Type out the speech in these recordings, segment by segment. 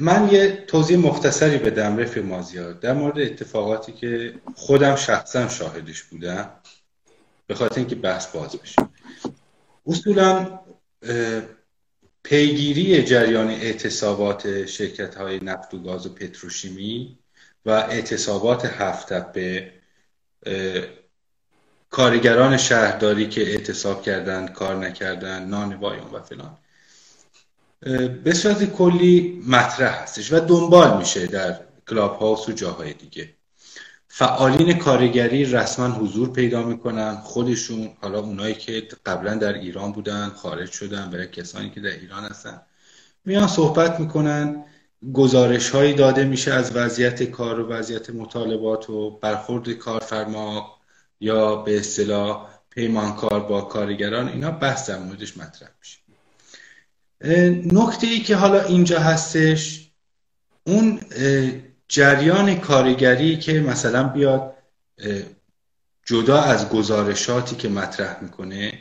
من یه توضیح مختصری بدم رفی مازیار. در مورد اتفاقاتی که خودم شخصا شاهدش بودم به خاطر اینکه بحث باز بشه. اصولا پیگیری جریان اعتصابات شرکت های نفت و گاز و پتروشیمی و اعتصابات هفت به کارگران شهرداری که اعتصاب کردند کار نکردن نان وایون و فلان. به صورت کلی مطرح هستش و دنبال میشه در کلاب هاوس و جاهای دیگه. فعالین کارگری رسما حضور پیدا می‌کنن. خودشون حالا اونایی که قبلا در ایران بودن خارج شدن برای کسانی که در ایران هستن میان صحبت می‌کنن. گزارش هایی داده میشه از وضعیت کار و وضعیت مطالبات و برخورد کارفرما یا به اصطلاح پیمانکار با کارگران اینا بحث در موردش مطرح میشه. نکته ای که حالا اینجا هستش اون جریان کارگری که مثلا بیاد جدا از گزارشاتی که مطرح می‌کنه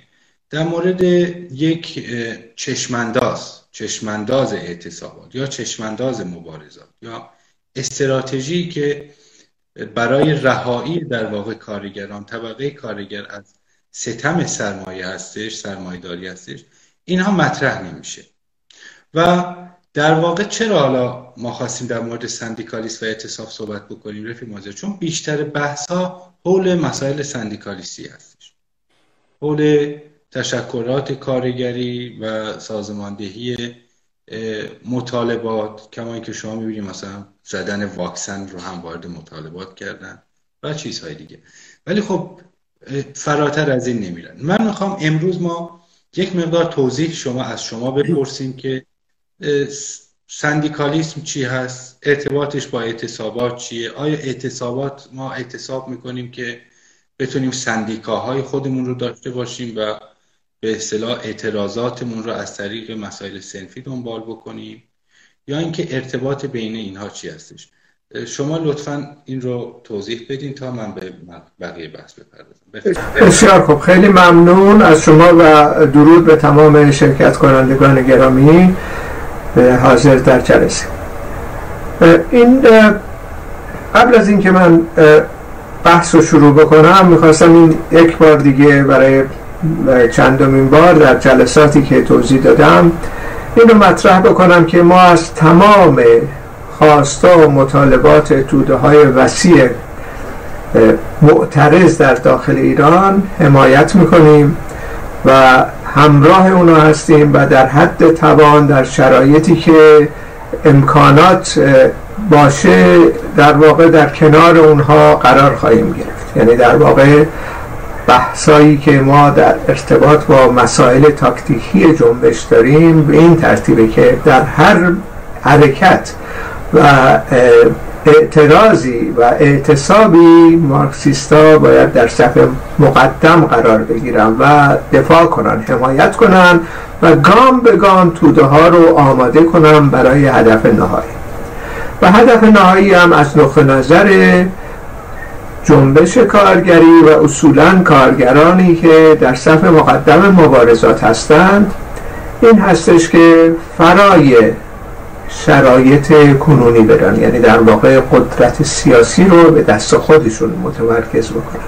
در مورد یک چشمانداز چشمانداز اعتصابات یا چشمانداز مبارزات یا استراتژی که برای رهایی در واقع کارگران طبقه کارگر از ستم سرمایه هستش سرمایه داری هستش اینها مطرح نمیشه. و در واقع چرا حالا ما خواستیم در مورد سندیکالیست و اعتصاب صحبت بکنیم رفی مازه چون بیشتر بحث ها حول مسائل سندیکالیستی هستش. حول تشکرات کارگری و سازماندهی مطالبات کما اینکه شما می‌بینید مثلا زدن واکسن رو هم وارد مطالبات کردن و چیزهای دیگه. ولی خب فراتر از این نمیرن. من می‌خوام امروز ما یک مقدار توضیح شما از شما بپرسیم که سندیکالیسم چی هست؟ ارتباطش با اعتصابات چیه؟ آیا اعتصابات ما اعتصاب می‌کنیم که بتونیم سندیکاهای خودمون رو داشته باشیم و به اصطلاح اعتراضاتمون رو از طریق مسائل سنفی دنبال بکنیم یا اینکه ارتباط بین اینها چی هستش. شما لطفا این رو توضیح بدین تا من به بقیه بحث بپردازم. بسیار خوب. خیلی ممنون از شما و درود به تمام شرکت کنندگان گرامی حاضر در جلسه. این قبل از اینکه من بحث رو شروع بکنم می‌خواستم این یک بار دیگه برای چندمین بار در جلساتی که توضیح دادم این رو مطرح بکنم که ما از تمام خواستا و مطالبات توده های وسیع معترض در داخل ایران حمایت می‌کنیم و همراه اونا هستیم و در حد توان در شرایطی که امکانات باشه در واقع در کنار اونها قرار خواهیم گرفت. یعنی در واقع بحثایی که ما در ارتباط با مسائل تاکتیکی جنبش داریم به این ترتیبه که در هر حرکت و اعتراضی و اعتصابی مارکسیستا باید در صف مقدم قرار بگیرن و دفاع کنن حمایت کنن و گام به گام توده ها رو آماده کنن برای هدف نهایی. و هدف نهایی هم از نقطه نظر جنبش کارگری و اصولا کارگرانی که در صف مقدم مبارزات هستند این هستش که فرای شرایط کنونی برن یعنی در واقع قدرت سیاسی رو به دست خودشون متمرکز بکنن.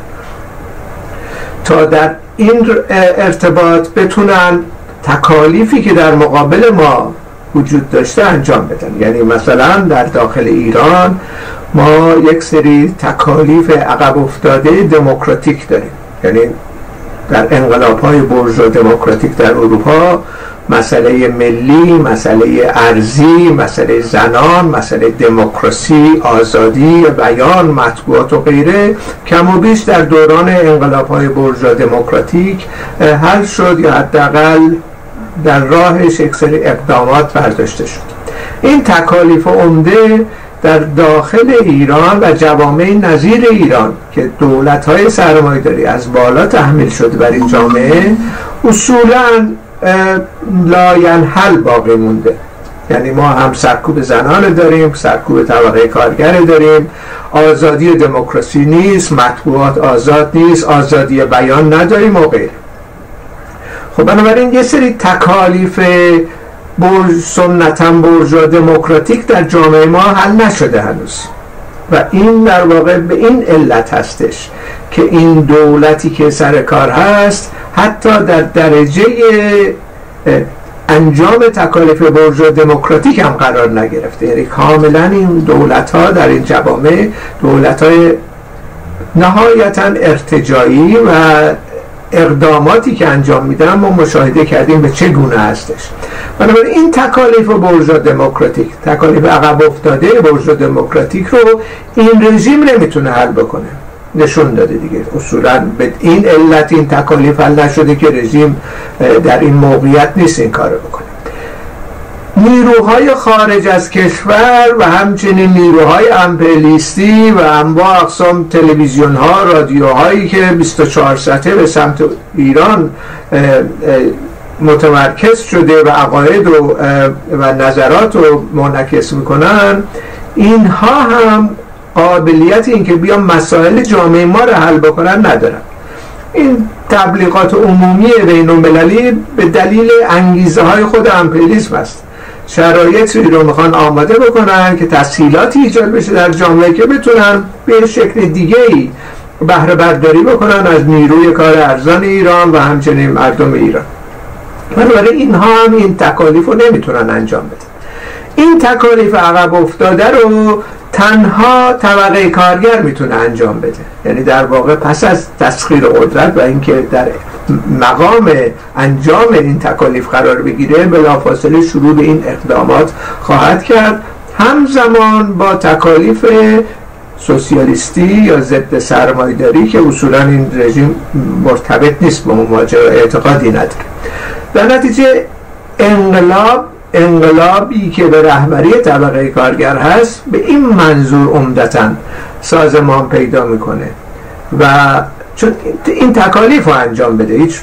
تا در این ارتباط بتونن تکالیفی که در مقابل ما وجود داشته انجام بدن. یعنی مثلا در داخل ایران ما یک سری تکالیف عقب افتاده دموکراتیک داریم. یعنی در انقلاب های برجا دموکراتیک در اروپا مسئله ملی مسئله ارزی مسئله زنان مسئله دموکراسی آزادی بیان مطبوعات و غیره کم و بیش در دوران انقلاب های برجا دموکراتیک حل شد یا حداقل در راهش یک سری اقدامات برداشته شد. این تکالیف عمده در داخل ایران و جوامع نظیر ایران که دولت های سرمایداری از بالا تحمیل شده بر این جامعه اصولا لاینحل باقی مونده. یعنی ما هم سرکوب زنان داریم سرکوب طبقه کارگر داریم. آزادی دموکراسی نیست مطبوعات آزاد نیست آزادی بیان نداریم و غیره. خب بنابراین یه سری تکالیف بورژوا دموکراتیک در جامعه ما حل نشده هنوز. و این در واقع به این علت هستش که این دولتی که سر کار هست حتی در درجه انجام تکالیف برجا دموکراتیک هم قرار نگرفته. یعنی کاملا این دولت ها در این جوامع دولت های نهایتا ارتجایی و اقداماتی که انجام میدن ما مشاهده کردیم به چه گونه هستش. بنابراین این تکالیف برجا دموکراتیک تکالیف عقب افتاده برجا دموکراتیک رو این رژیم نمی‌تونه حل بکنه. نشون داده دیگه. اصولا به این علت این تکالیف حل نشده که رژیم در این موقعیت نیست این کارو بکنه. نیروهای خارج از کشور و همچنین نیروهای امپلیستی و انواع اقسام تلویزیون ها رادیوهایی که 24 ساعته به سمت ایران متمرکز شده و عقاید و, و نظرات رو منعکس می‌کنن اینها هم قابلیت اینکه بیان مسائل جامعه ما رو حل بکنن ندارن. این تبلیغات عمومی بین المللی به دلیل انگیزه های خود امپریالیسم است. شرایطی رو می‌خوان آماده بکنن که تسهیلاتی ایجاد بشه در جامعه که بتونن به شکل دیگه ای بهره برداری بکنن از نیروی کار ارزان ایران و همچنین مردم ایران. برای اینها هم این تکالیف رو نمی‌تونن انجام بدن این تکالیف عقب افتاده رو تنها طبقه کارگر می‌تونه انجام بده. یعنی در واقع پس از تسخیر قدرت و اینکه در مقام انجام این تکالیف قرار بگیره بلافاصله شروع به این اقدامات خواهد کرد. همزمان با تکالیف سوسیالیستی یا ضد سرمایداری که اصولا این رژیم مرتبط نیست با ماجرا اعتقادی نداره. در نتیجه انقلاب انقلابی که به رهبری طبقه کارگر هست به این منظور عمدتا سازمان پیدا می‌کنه. و چون این تکالیف رو انجام بده هیچ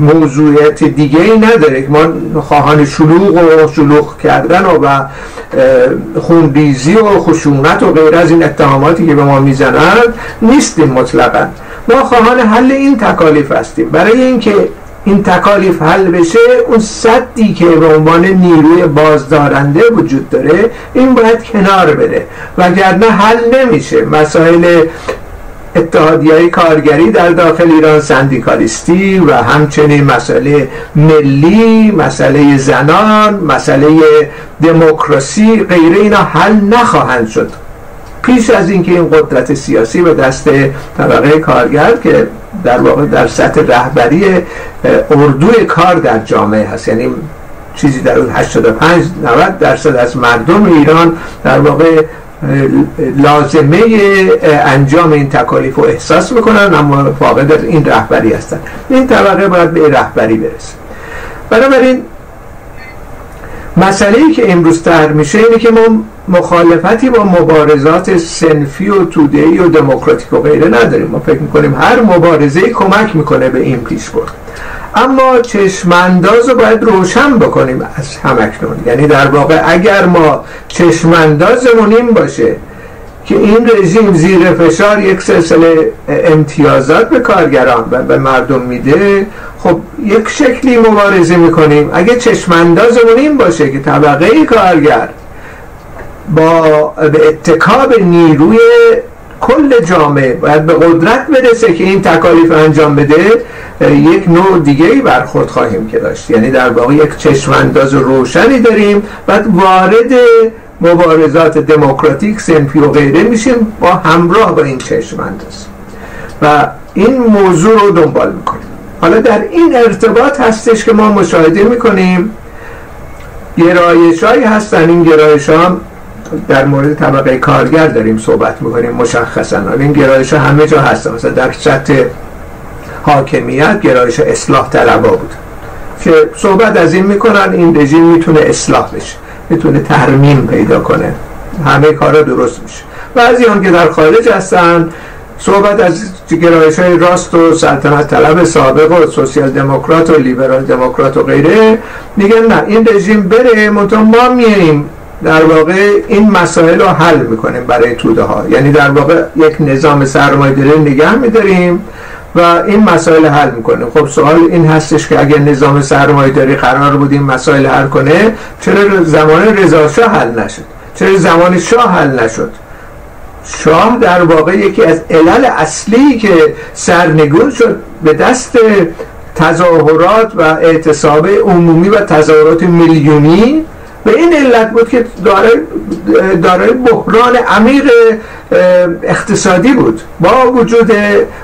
موضوعیت دیگه ای نداره. ما خواهان شلوغ و شلوغ کردن و, و خونریزی و خشونت و غیر از این اتهاماتی که به ما می‌زنند نیستیم مطلقا. ما خواهان حل این تکالیف هستیم. برای اینکه این تکالیف حل بشه اون صدی که به عنوان نیروی بازدارنده وجود داره این باید کنار بره. وگرنه حل نمیشه. مسائل اتحادی های کارگری در داخل ایران سندیکالیستی و همچنین مسئله ملی مسئله زنان مسئله دموکراسی غیره اینا حل نخواهند شد. پیش از اینکه این قدرت سیاسی به دست طبقه کارگر که در واقع در سطح رهبری اردوی کار در جامعه هست یعنی چیزی در اون 85 90 درصد از مردم ایران در واقع لازمه انجام این تکالیف رو احساس می‌کنن اما فاقد این رهبری هستن. این طبقه باید به رهبری برسه. بنابراین مسئله ای که امروز تر میشه اینه که ما مخالفتی با مبارزات سنفی و تودهی و دموکراتیک و غیره نداریم. ما فکر می‌کنیم هر مبارزه کمک می‌کنه به این پیش برد. اما چشمانداز رو باید روشن بکنیم از همکنون. یعنی در واقع اگر ما چشماندازمون این باشه که این رژیم زیر فشار یک سلسله امتیازات به کارگران و به مردم میده خب یک شکلی مبارزه می‌کنیم. اگه چشماندازمون این باشه که طبقه کارگر با به اتکاب نیروی کل جامعه باید به قدرت برسه که این تکالیف انجام بده یک نوع دیگه ای برخورد خواهیم که داشت. یعنی در واقع یک چشمانداز روشنی داریم. بعد وارد مبارزات دموکراتیک سنفی و غیره میشیم با همراه با این چشمانداز. و این موضوع رو دنبال می‌کنیم. حالا در این ارتباط هستش که ما مشاهده می‌کنیم گرایش هستن. این گرایش ها در مورد طبقه کارگر داریم صحبت می‌کنیم مشخصا. این گرایش ها همه جا هستن مثلا در سطح حاکمیت گرایش اصلاح طلبا بود. که صحبت از این می‌کنن این رژیم می‌تونه اصلاح بشه می‌تونه ترمیم پیدا کنه. همه کارا درست میشه. بعضی هم که در خارج هستن صحبت از گرایش های راست و سلطنت طلب سابق و سوسیال دموکرات و لیبرال دموکرات و غیره میگن نه این رژیم بره منتها ما میاییم در واقع این مسائل رو حل می‌کنیم برای توده ها. یعنی در واقع یک نظام سرمایه‌داری نگه میداریم و این مسائل حل می‌کنه خب سوال این هستش که اگر نظام سرمایه داری قرار بود این مسائل حل کنه چرا زمان رضا شاه حل نشد؟ چرا زمان شاه حل نشد؟ شاه در واقع یکی از علل اصلی که سرنگون شد به دست تظاهرات و اعتصاب عمومی و تظاهرات میلیونی به این علت بود که دارای بحران عمیق اقتصادی بود. با وجود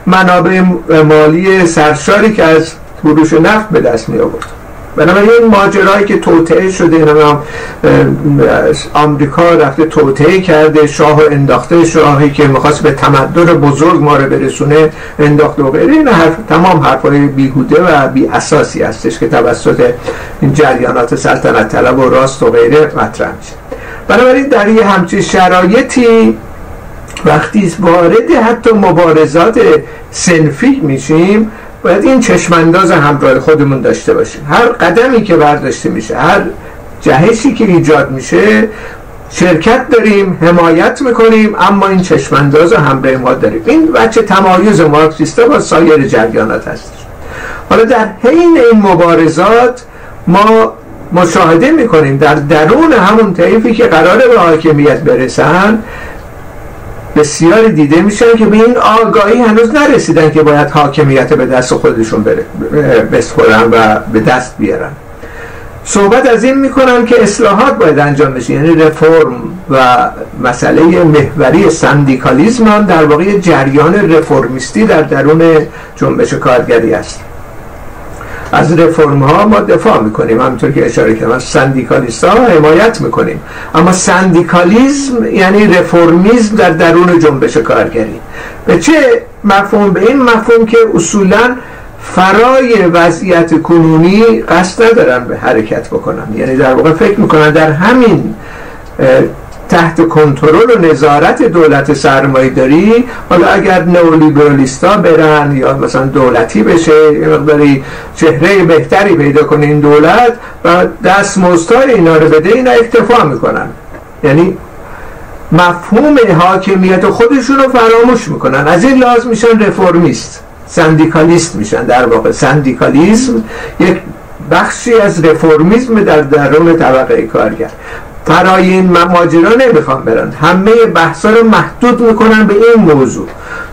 منابع مالی سرشاری که از فروش نفت به دست می آورد بنابراین این ماجرایی که توطعه شده نمی‌دونم آمریکا رفته توطعه کرده شاه و انداخته شاهی که می‌خواست به تمدن بزرگ ما رو برسونه انداخته و غیره این حرف تمام حرفای بیهوده و بی اساسی هستش که توسط این جریانات سلطنت طلب و راست و غیره مطرح میشه. بنابراین در یه همچین شرایطی وقتی وارد حتی مبارزات سنفی میشیم باید این چشمانداز همراه خودمون داشته باشیم. هر قدمی که برداشته میشه هر جهشی که ایجاد میشه شرکت داریم حمایت می‌کنیم اما این چشمانداز همراه ما داریم. این بچه تمایز مارکسیستا با سایر جریانات هست. حالا در حین این مبارزات ما مشاهده می‌کنیم در درون همون طیفی که قراره به حاکمیت برسن بسیاری دیده میشن که به این آگاهی هنوز نرسیدن که باید حاکمیت به دست خودشون بسپرن و به دست بیارن. صحبت از این می‌کنن که اصلاحات باید انجام بشه یعنی رفرم و مسئله محوری سندیکالیزم هم در واقع جریان رفرمیستی در درون جنبش کارگری است. از رفرم ها ما دفاع می‌کنیم. همونطور که اشاره کردم از سندیکالیست ها حمایت می‌کنیم. اما سندیکالیزم یعنی رفرمیزم در درون جنبش کارگری. به چه مفهوم؟ به این مفهوم که اصولا فرای وضعیت کنونی قصد ندارن به حرکت بکنن. یعنی در واقع فکر می‌کنن در همین تحت کنترل و نظارت دولت سرمایه داری حالا اگر نئولیبرالیستا برن یا مثلا دولتی بشه یه مقداری چهره بهتری پیدا کنه این دولت و دستمزدهای اینا رو بده اینا اکتفا می‌کنن. یعنی مفهوم حاکمیت خودشون رو فراموش می‌کنن. از این لازم میشن رفرمیست سندیکالیست میشن. در واقع سندیکالیسم یک بخشی از رفرمیزم در درون طبقه کارگر. برای این ماجرا نمی‌خوام برن. همه بحثا رو محدود می‌کنن به این موضوع.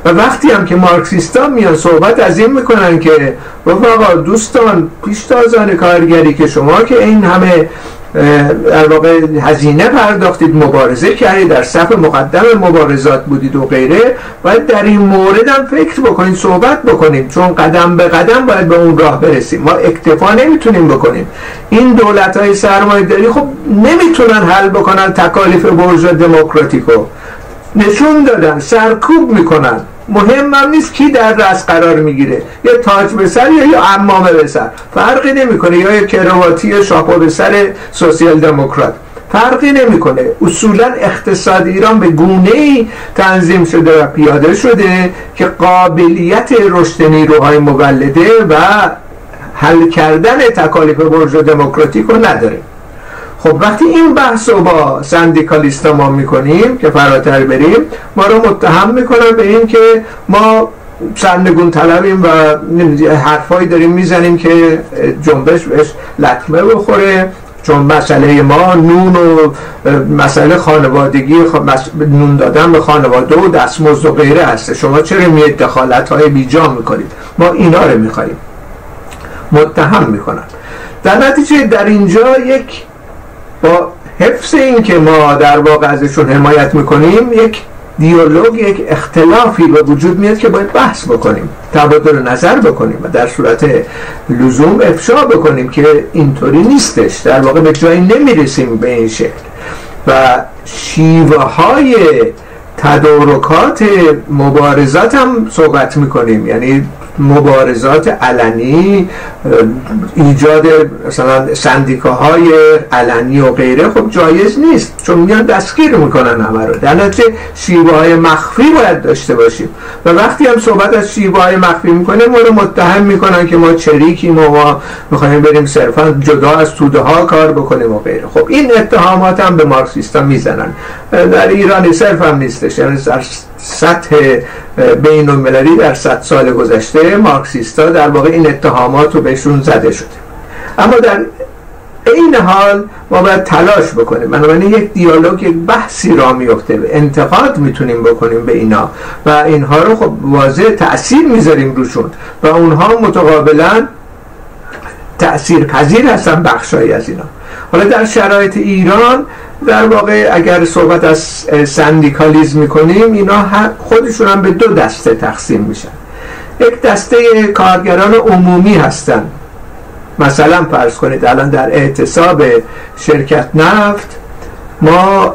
و وقتی هم که مارکسیستا میان صحبت از این می‌کنن که آقا دوستان پیشتازان کارگری که شما که این همه در واقع هزینه پرداختید مبارزه کردید در صف مقدم مبارزات بودید و غیره. باید در این مورد هم فکر بکنید صحبت بکنیم چون قدم به قدم باید به اون راه برسیم. ما اکتفا نمی‌تونیم بکنیم. این دولت های سرمایه داری خب نمی‌تونن حل بکنن تکالیف برج دموکراتیکو. نشون دادن سرکوب می‌کنن. مهم هم نیست کی در رأس قرار می‌گیره. یا تاج به سر یا یا امامه به سر فرقی نمی‌کنه. یا یه کرواتی شاپو به سر سوسیال دموکرات. فرقی نمی‌کنه. اصولا اقتصاد ایران به گونه ای تنظیم شده و پیاده شده که قابلیت رشد نیروهای مولده و حل کردن تکالیف برج دموکراتیک رو نداره. خب وقتی این بحث رو با سندیکالیستا ما می‌کنیم که فراتر بریم ما رو متهم می‌کنن به این که ما سرنگون طلبیم و حرفایی داریم می‌زنیم که جنبش بهش لطمه بخوره. چون مسئله ما نون و مسئله خانوادگی نون دادن به خانواده و دستمزد و غیره هسته شما چرا می دخالت های بیجا می‌کنید؟ ما اینا رو میخواییم متهم می‌کنن. در نتیجه در اینجا یک با حفظ این که ما در واقع ازشون حمایت می‌کنیم یک دیالوگ یک اختلافی به وجود میاد که باید بحث بکنیم تبادل نظر بکنیم و در صورت لزوم افشا بکنیم که اینطوری نیستش. در واقع به جایی نمی‌رسیم به این شکل. و شیوه های تدارکات مبارزات هم صحبت می‌کنیم. یعنی مبارزات علنی ایجاد مثلا سندیکاهای علنی و غیره خب جایز نیست چون میان دستگیر می‌کنن همه رو. در نتیجه شیوه های مخفی باید داشته باشیم. و وقتی هم صحبت از شیوه های مخفی می‌کنه ما رو متهم می‌کنن که ما چریکیم و ما می‌خوایم بریم صرفا جدا از توده ها کار بکنیم و غیره. خب این اتهامات هم به مارکسیستا می‌زنن. در ایرانی صرف هم نیستش. یعنی سطح بین المللی در صد سال گذشته مارکسیستا در واقع این اتهامات رو بهشون زده شده. اما در این حال ما باید تلاش بکنیم. بنابراین یک دیالوگ یک بحثی را میفته انتقاد می‌تونیم بکنیم به اینا و اینها رو خب واضح تاثیر می‌ذاریم روشون و اونها متقابلا تأثیر پذیر هستن بخشایی از اینا. حالا در شرایط ایران در واقع اگر صحبت از سندیکالیزم می‌کنیم اینا خودشون هم به دو دسته تقسیم میشن. یک دسته کارگران عمومی هستند مثلا فرض کنید الان در اعتصاب شرکت نفت ما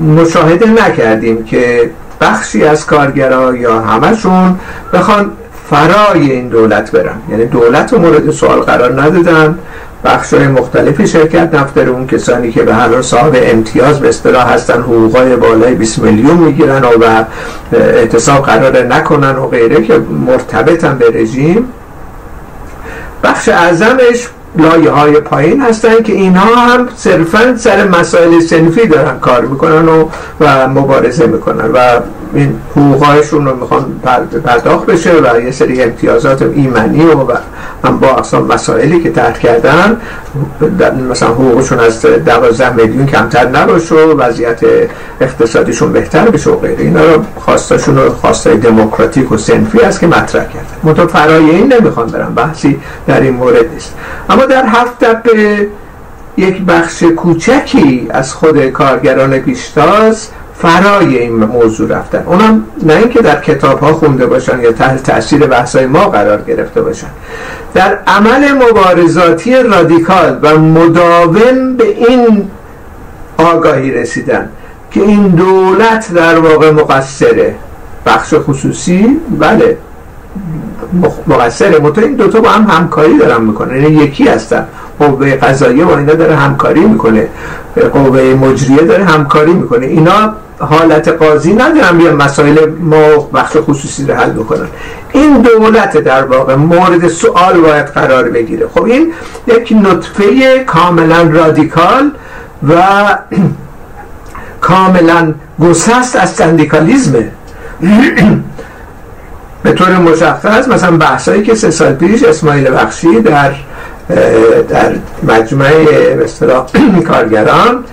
مشاهده نکردیم که بخشی از کارگرا یا همشون بخوان فرای این دولت برن. یعنی دولت رو مورد سوال قرار ندادن. بخش های مختلفی شرکت نفت اون کسانی که به هر صاحب امتیاز به اصطلاح هستن حقوقای بالای 20 میلیون می‌گیرن و اعتصاب قرار نکنن و غیره که مرتبطن به رژیم. بخش اعظمش لایه های پایین هستن که اینها هم صرفا سر مسائل سنفی دارن کار می‌کنن و, و مبارزه می‌کنن و این حقوقهایشون رو می‌خوان پرداخت بشه و یه سری امتیازات ایمنی و هم با اقسام مسائلی که تحت کردن مثلا حقوقشون از دوازده میلیون کمتر نباشه و وضعیت اقتصادیشون بهتر بشه و غیره. اینا رو خواستاشون رو خواستای دموکراتیک و سنفی است که مطرح کردن. منطقه فرای این نمی‌خوان برن بحثی در این مورد نیست. اما در هفت دقیقه یک بخش کوچکی از خود کارگران پیشتاز فرای این موضوع رفتن. اونم نه اینکه در کتاب ها خونده باشن یا تحت تاثیر بحث ما قرار گرفته باشن. در عمل مبارزاتی رادیکال و مداوم به این آگاهی رسیدن که این دولت در واقع مقصره. بخش خصوصی؟ بله. مقصره مطمئن این دوتا با هم همکاری دارن می‌کنن. یعنی یکی هستن. قوه قضاییه با اینا داره همکاری می‌کنه. قوه مجریه داره همکاری می‌کنه. اینا حالت قاضی ندارن بیان مسائل ما بخش خصوصی رو حل بکنن. این دولت در واقع مورد سوال باید قرار بگیره. خب این یک نطفه کاملا رادیکال و کاملا گسست از سندیکالیزمه. به طور مشخص مثلا بحثایی که سه سال پیش اسماعیل بخشی در در مجمع به کارگران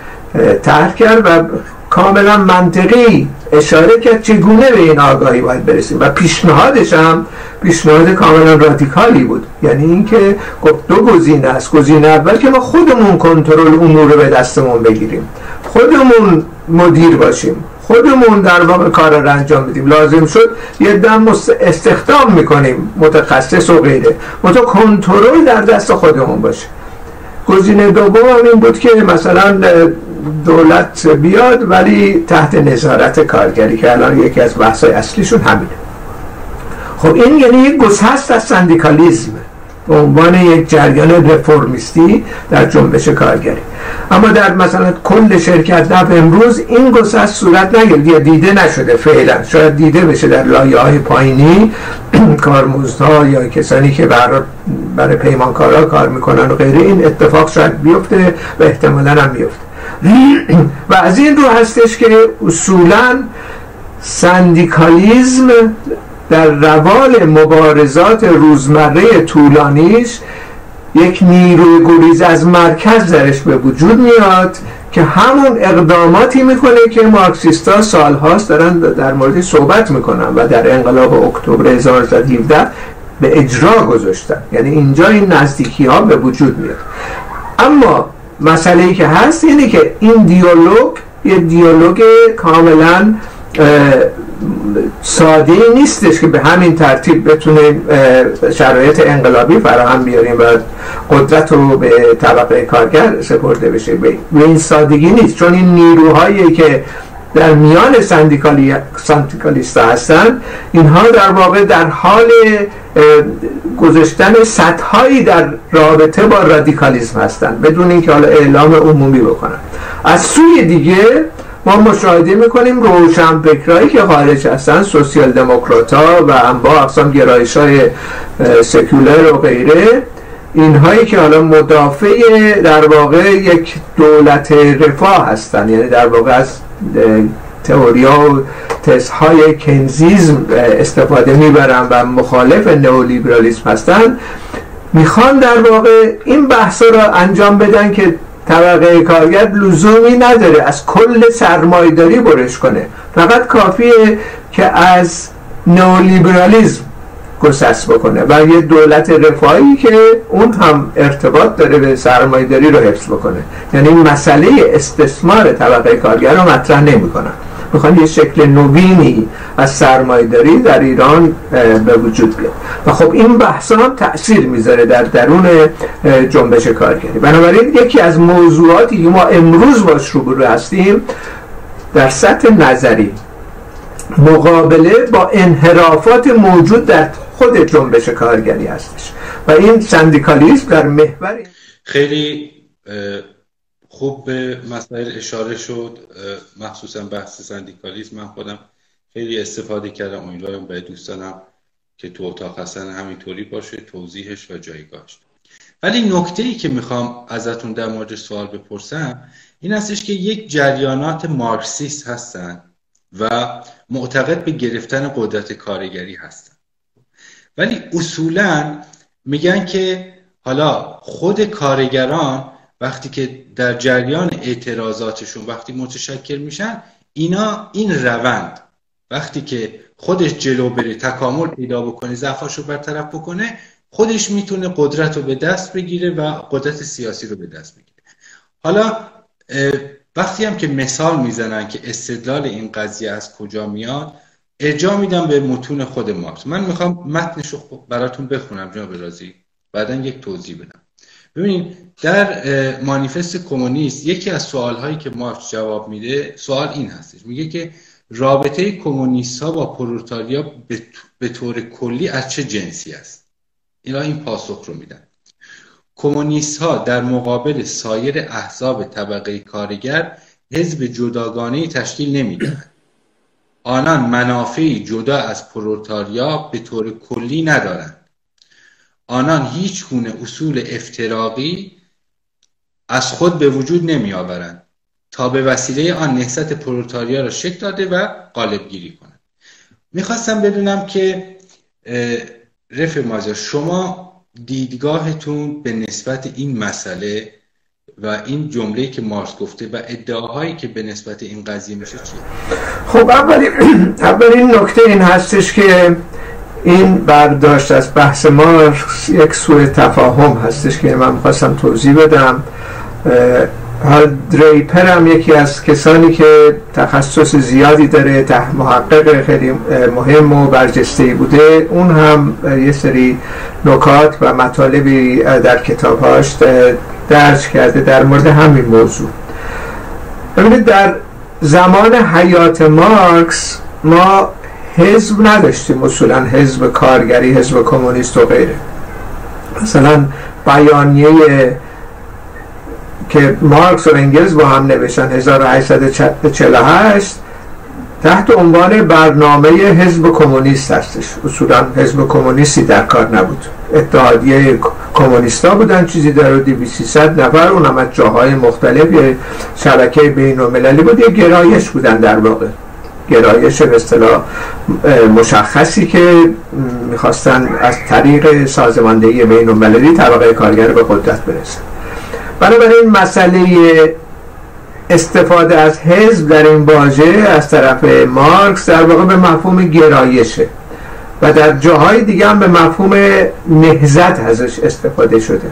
طرح کرد و کاملا منطقی اشاره کرد چگونه به این آگاهی باید برسیم. و پیشنهادش هم پیشنهاد کاملا رادیکالی بود. یعنی اینکه گفت دو گزینه است. گزینه اول که ما خودمون کنترل امور رو به دستمون بگیریم. خودمون مدیر باشیم. خودمون در واقع کار رو انجام بدیم لازم شد یه دم استخدام می‌کنیم متخصص و غیره. متو کنترل در دست خودمون باشه. گزینه دوم هم این بود که مثلا دولت بیاد ولی تحت نظارت کارگری که الان یکی از بحثای اصلیشون همینه. خب این یعنی یک گسست از سندیکالیزم به عنوان یک جریان رفرمیستی در جنبش کارگری. اما در مثلا کل شرکت نفت امروز این گسست صورت نگرد یا دیده نشده فعلا. شاید دیده بشه در لایه های پایینی. کارمزدها یا کسانی که برای, برای پیمانکارا کار می‌کنن و غیره. این اتفاق شاید بیفته و احتمالا هم بیفته و از این رو هستش که اصولا سندیکالیزم در روال مبارزات روزمره طولانیش یک نیروی گریز از مرکز درش به وجود میاد که همون اقداماتی می‌کنه که مارکسیستا سالهاست دارن در مورد صحبت می‌کنن و در انقلاب اکتبر 1917 به اجرا گذاشتن. یعنی اینجا این نزدیکی ها به وجود میاد. اما مسئله ای که هست اینه که این دیالوگ یه دیالوگ کاملا ساده نیستش که به همین ترتیب بتونیم شرایط انقلابی فراهم بیاریم و قدرت رو به طبقه کارگر سپرده بشه. به این سادگی نیست. چون این نیروهایی که در میان سندیکالی سندیکالیست هستن اینها در واقع در حال گذاشتن سطحهایی در رابطه با رادیکالیسم هستن بدون اینکه حالا اعلام عمومی بکنن. از سوی دیگه ما مشاهده می‌کنیم روشن فکرهایی که خارج هستن سوسیال دموکرات ها و با اقسام گرایش های سکولر و غیره. اینهایی که حالا مدافع در واقع یک دولت رفاه هستن یعنی در واقع از تئوریا و تست های کنزیزم استفاده می‌برن و مخالف نئولیبرالیسم هستن می‌خوان در واقع این بحث را انجام بدن که طبقه کارگر لزومی نداره. از کل سرمایداری برش کنه. فقط کافیه که از نئولیبرالیسم گسست بکنه و یه دولت رفاهی که اون هم ارتباط داره به سرمایداری رو حفظ بکنه. یعنی مسئله استثمار طبقه کارگر رو مطرح نمی‌کنن می‌خوان یه شکل نوینی از سرمایداری در ایران به وجود بیاد. و خب این بحث هم تاثیر می‌ذاره در درون جنبش کارگری. بنابراین یکی از موضوعاتی که ما امروز باش روبرو هستیم در سطح نظری مقابله با انحرافات موجود در خود جنبش کارگری هستش. و این سندیکالیسم در محور خیلی خوب به مسائل اشاره شد مخصوصا بحث سندیکالیسم. من خودم خیلی استفاده کردم امیدوارم به دوستانم که تو اتاق هستن همینطوری باشه توضیحش و جایگاهش. ولی نکته ای که می‌خوام ازتون در مورد سوال بپرسم این هستش که یک جریانات مارکسیست هستن و معتقد به گرفتن قدرت کارگری هستن. ولی اصولا میگن که حالا خود کارگران وقتی که در جریان اعتراضاتشون وقتی متشکل میشن اینا این روند. وقتی که خودش جلو بره تکامل پیدا بکنه ضعفاش رو برطرف بکنه خودش می‌تونه قدرت رو به دست بگیره و قدرت سیاسی رو به دست بگیره. حالا وقتی هم که مثال می‌زنن که استدلال این قضیه از کجا میاد ارجاع میدم به متون خود مارکس. من می‌خوام متنش رو براتون بخونم جناب رازی. بعدا یک توضیح بدم. ببینید در مانیفست کمونیست یکی از سوال هایی که مارکس جواب میده سوال این هستش. میگه که رابطه کمونیست ها با پرولتاریا به طور کلی از چه جنسی است؟ اینا این پاسخ رو میدن. کمونیست ها در مقابل سایر احزاب طبقه کارگر حزب جداگانه تشکیل نمی‌دهند. آنان منافعی جدا از پرولتاریا به طور کلی ندارند. آنان هیچ گونه اصول افتراقی از خود به وجود نمی آورند تا به وسیله آن نهضت پرولتاریا را شکل داده و قالب گیری کنند. می‌خواستم بدونم که رفع مازر شما دیدگاهتون به نسبت این مسئله و این جمله که مارس گفته و ادعاهایی که به نسبت این قضیه میشه چیه؟ خب اولین اولین نکته این هستش که این برداشت از بحث مارکس یک سوء تفاهم هستش که من می‌خواستم توضیح بدم. دریپر هم یکی از کسانی که تخصص زیادی داره محقق خیلی مهم و برجسته بوده. اون هم یه سری نکات و مطالبی در کتابهاش درج کرده در مورد همین موضوع. ببینید در زمان حیات مارکس ما حزب نداشتیم اصولا حزب کارگری حزب کمونیست و غیره. مثلا بیانیه که مارکس و انگلز با هم نوشتن 1848 تحت عنوان برنامه حزب کمونیست هستش. اصولا حزب کمونیستی در کار نبود. اتحادیه کمونیستا بودن چیزی در 2300 نفر اونم از جاهای مختلف یه شبکه بین المللی بود یه گرایش بودن در واقع. گرایش به اصطلاح مشخصی که می‌خواستن از طریق سازماندهی بین المللی طبقه کارگر به قدرت برسن. بنابراین مسئله استفاده از حزب در این واژه از طرف مارکس در واقع به مفهوم گرایشه و در جاهای دیگه هم به مفهوم نهزت ازش استفاده شده.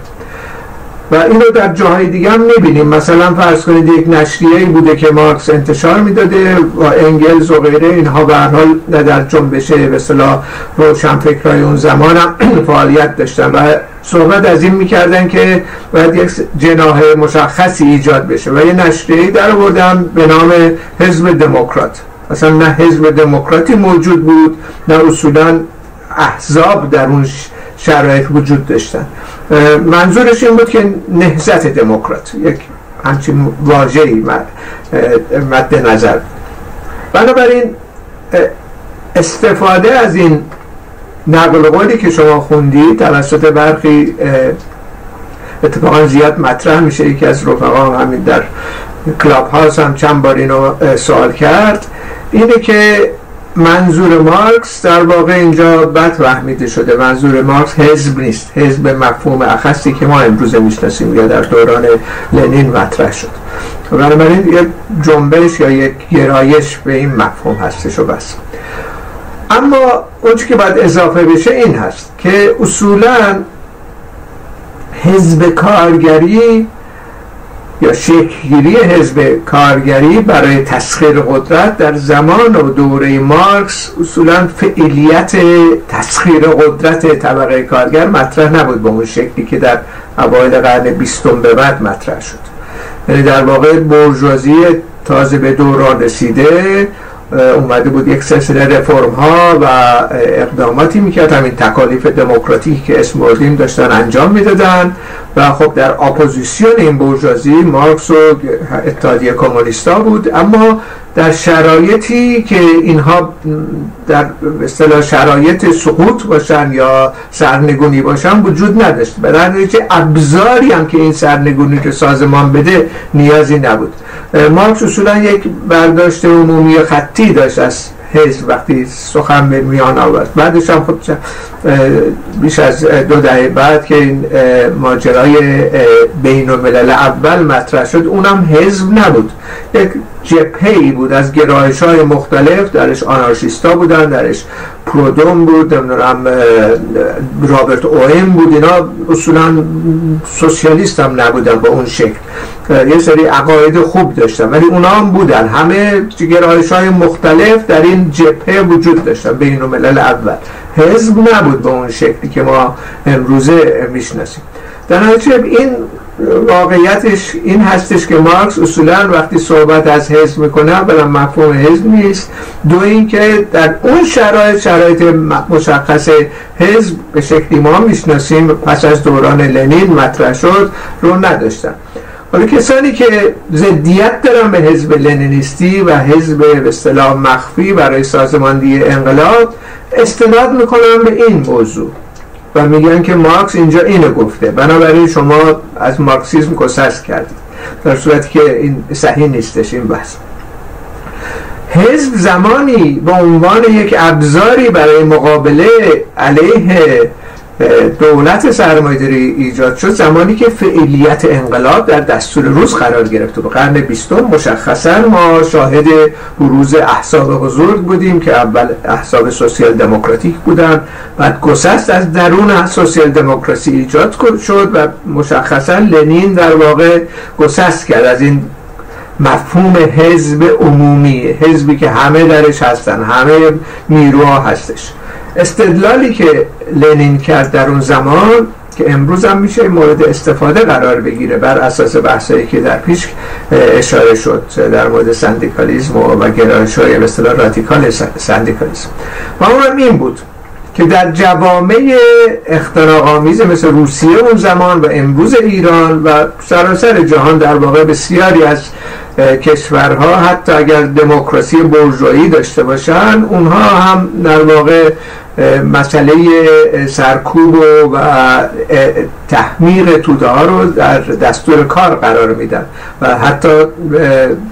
و اینو در جاهای دیگه هم می‌بینیم. مثلا فرض کنید یک نشریه بوده که مارکس انتشار می‌داده و انگلز و غیره اینها به حال در جنبش به اصطلاح روشنفکرای اون زمان هم فعالیت داشتن و صحبت از این می‌کردن که باید یک جناح مشخصی ایجاد بشه و یه نشریه در آوردن به نام حزب دموکرات. اصلا نه حزب دموکراتی موجود بود نه اصولا احزاب در اون شرایط وجود داشتن. منظورش این بود که نهزت دموکرات یک همچین واژه‌ای مد نظر. بنابراین استفاده از این نقل قولی که شما خوندی توسط برخی اتفاقا زیاد مطرح میشه. یکی از رفقا همین در کلاب هاوس هم چند بار اینو سوال کرد. اینه که منظور مارکس در واقع اینجا بد فهمیده شده. منظور مارکس حزب نیست. حزب مفهوم اخصی که ما امروز می‌شناسیم یا در دوران لنین مطرح شد. بنابراین یک جنبش یا یک گرایش به این مفهوم هستش و بس. اما اونچه که باید اضافه بشه این هست که اصولا حزب کارگری یا شکلگیری حزب کارگری برای تسخیر قدرت در زمان و دوره مارکس اصولا فعالیت تسخیر قدرت طبقه کارگر مطرح نبود به اون شکلی که در اوایل قرن بیستم به بعد مطرح شد. یعنی در واقع برجوازی تازه به دوران رسیده اومده بود یک سلسله رفرم ها و اقداماتی می‌کرد. همین تکالیف دموکراتیک که اسم بردیم داشتن انجام می‌دادن. و خب در اپوزیسیون این بورژوازی مارکس و اتحادیه کمونیستا بود. اما در شرایطی که اینها در اصطلاح شرایط سقوط باشن یا سرنگونی باشن وجود نداشت. به در ابزاری هم که این سرنگونی که سازمان بده نیازی نبود. مارکس اصولا یک برداشت عمومی خطی داشت از حزب وقتی سخن به میان آورد. بعدش هم خب بیش از دو دهه بعد که این ماجرای بین الملل اول مطرح شد اونم حزب نبود. یک جپهی بود. از گرایش های مختلف درش آنارشیستا بودن درش پرودوم بود نمی‌دونم رابرت اوین بود. اینا اصولا سوسیالیست هم نبودن به اون شکل. یه سری عقاید خوب داشتن. ولی اونا هم بودن. همه گرایش های مختلف در این جبهه وجود داشتن. بین ملل اول. حزب نبود به اون شکلی که ما امروزه می‌شناسیم. در این واقعیتش این هستش که مارکس اصولا وقتی صحبت از حزب می‌کنه اولا مفهوم حزب نیست. دو اینکه در اون شرایط شرایط مشخص حزب به شکلی ما می‌شناسیم پس از دوران لنین مطرح شد رو نداشتن. حالا کسانی که ضدیت دارن به حزب لنینیستی و حزب به اصطلاح مخفی برای سازماندهی انقلاب استناد می‌کنن به این موضوع. و میگن که مارکس اینجا اینو گفته. بنابراین شما از مارکسیزم گسست کردید. در صورتی که این صحیح نیستش این بحث. حزب زمانی به عنوان یک ابزاری برای مقابله علیه دولت سرمایه‌داری ایجاد شد زمانی که فعالیت انقلاب در دستور روز قرار گرفت و به قرن بیستم مشخصا ما شاهد بروز احزاب بزرگ بودیم که اول احزاب سوسیال دموکراتیک بودن بعد گسست از درون سوسیال دموکراسی ایجاد شد و مشخصا لنین در واقع گسست کرد. از این مفهوم حزب عمومی حزبی که همه درش هستن همه نیروها هستش. استدلالی که لنین کرد در اون زمان که امروز هم میشه مورد استفاده قرار بگیره بر اساس بحثایی که در پیش اشاره شد در مورد سندیکالیزم و گرایش های به اصطلاح رادیکال سندیکالیزم. و اونم این بود که در جوامع آمیز مثل روسیه اون زمان و امروز ایران و سراسر جهان در واقع بسیاری از کشورها حتی اگر دموکراسی برجویی داشته باشن اونها هم در واقع مسئله سرکوب و تحمیر توده ها رو در دستور کار قرار میدن. و حتی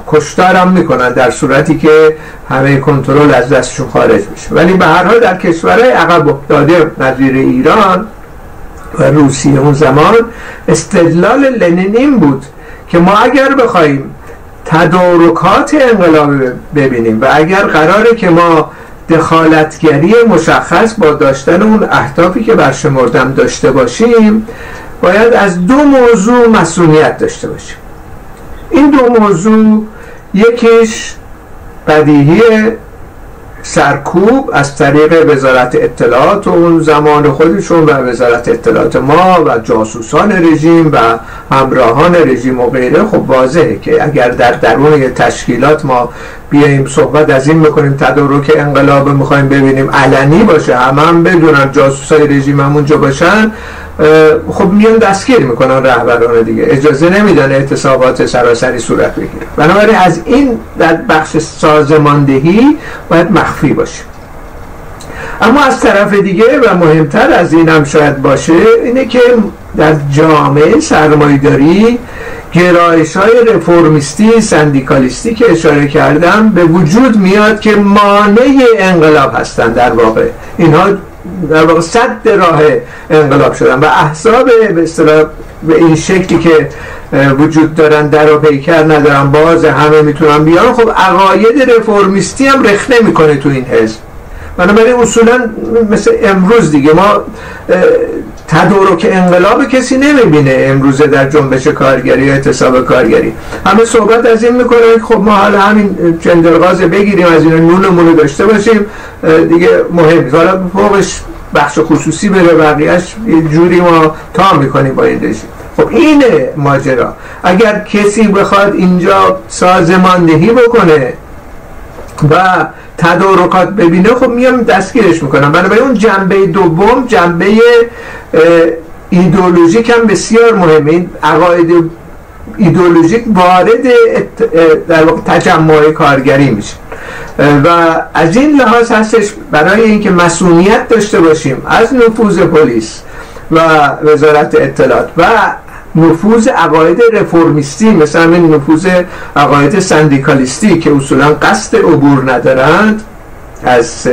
کشتار هم می‌کنن در صورتی که همه کنترل از دستشون خارج میشه. ولی به هر حال در کشورهای عقب افتاده نظیر ایران و روسیه اون زمان استدلال لنین این بود که ما اگر بخوایم تدارکات انقلاب ببینیم و اگر قراره که ما دخالتگری مشخص با داشتن اون اهدافی که برشمردم داشته باشیم باید از دو موضوع مسئولیت داشته باشیم. این دو موضوع یکیش بدیهی سرکوب از طریق وزارت اطلاعات اون زمان خودشون و وزارت اطلاعات ما و جاسوسان رژیم و همراهان رژیم و غیره. خب واضحه که اگر در درون تشکیلات ما بیاییم صحبت از این می‌کنیم تدارک انقلاب می‌خوایم ببینیم علنی باشه همه هم بدونن جاسوسای رژیم همونجا باشن. خب میان دستگیر می‌کنن رهبران دیگه. اجازه نمیدن اعتصابات سراسری صورت بگیره. بنابراین از این در بخش سازماندهی باید مخفی باشه. اما از طرف دیگه و مهمتر از این هم شاید باشه اینه که در جامعه سرمایداری گرایش های رفرمیستی سندیکالیستی که اشاره کردم به وجود میاد که مانع انقلاب هستند در واقع. اینها در واقع صد راه انقلاب شدن و احزاب به اصطلاح به این شکلی که وجود دارن در و پیکر ندارن باز همه می‌تونن بیان خب عقاید رفرمیستی هم رخ نمی‌کنه تو این حزب. بنابراین اصولا مثل امروز دیگه ما تدارک انقلاب کسی نمی‌بینه امروزه در جنبش کارگری یا اعتصاب کارگری. همه صحبت از این می‌کنه خب ما حالا همین جندرغاز بگیریم از این نونمون رو داشته باشیم دیگه مهم حالا فوقش بخش خصوصی بره بقیهش یه جوری ما تا می‌کنیم با این رژیم. خب اینه ماجرا. اگر کسی بخواد اینجا سازماندهی بکنه و تدارکات ببینه خب میام دستگیرش می‌کنم. بنابراین اون جنبه دوم جنبه ایدولوژیک هم بسیار مهمه. این عقاید ایدولوژیک وارد در واقع تجمع کارگری میشه. و از این لحاظ هستش برای اینکه مسئولیت داشته باشیم از نفوذ پلیس و وزارت اطلاعات و نفوذ عقاید رفرمیستی مثل همین نفوذ عقاید سندیکالیستی که اصولا قصد عبور ندارند از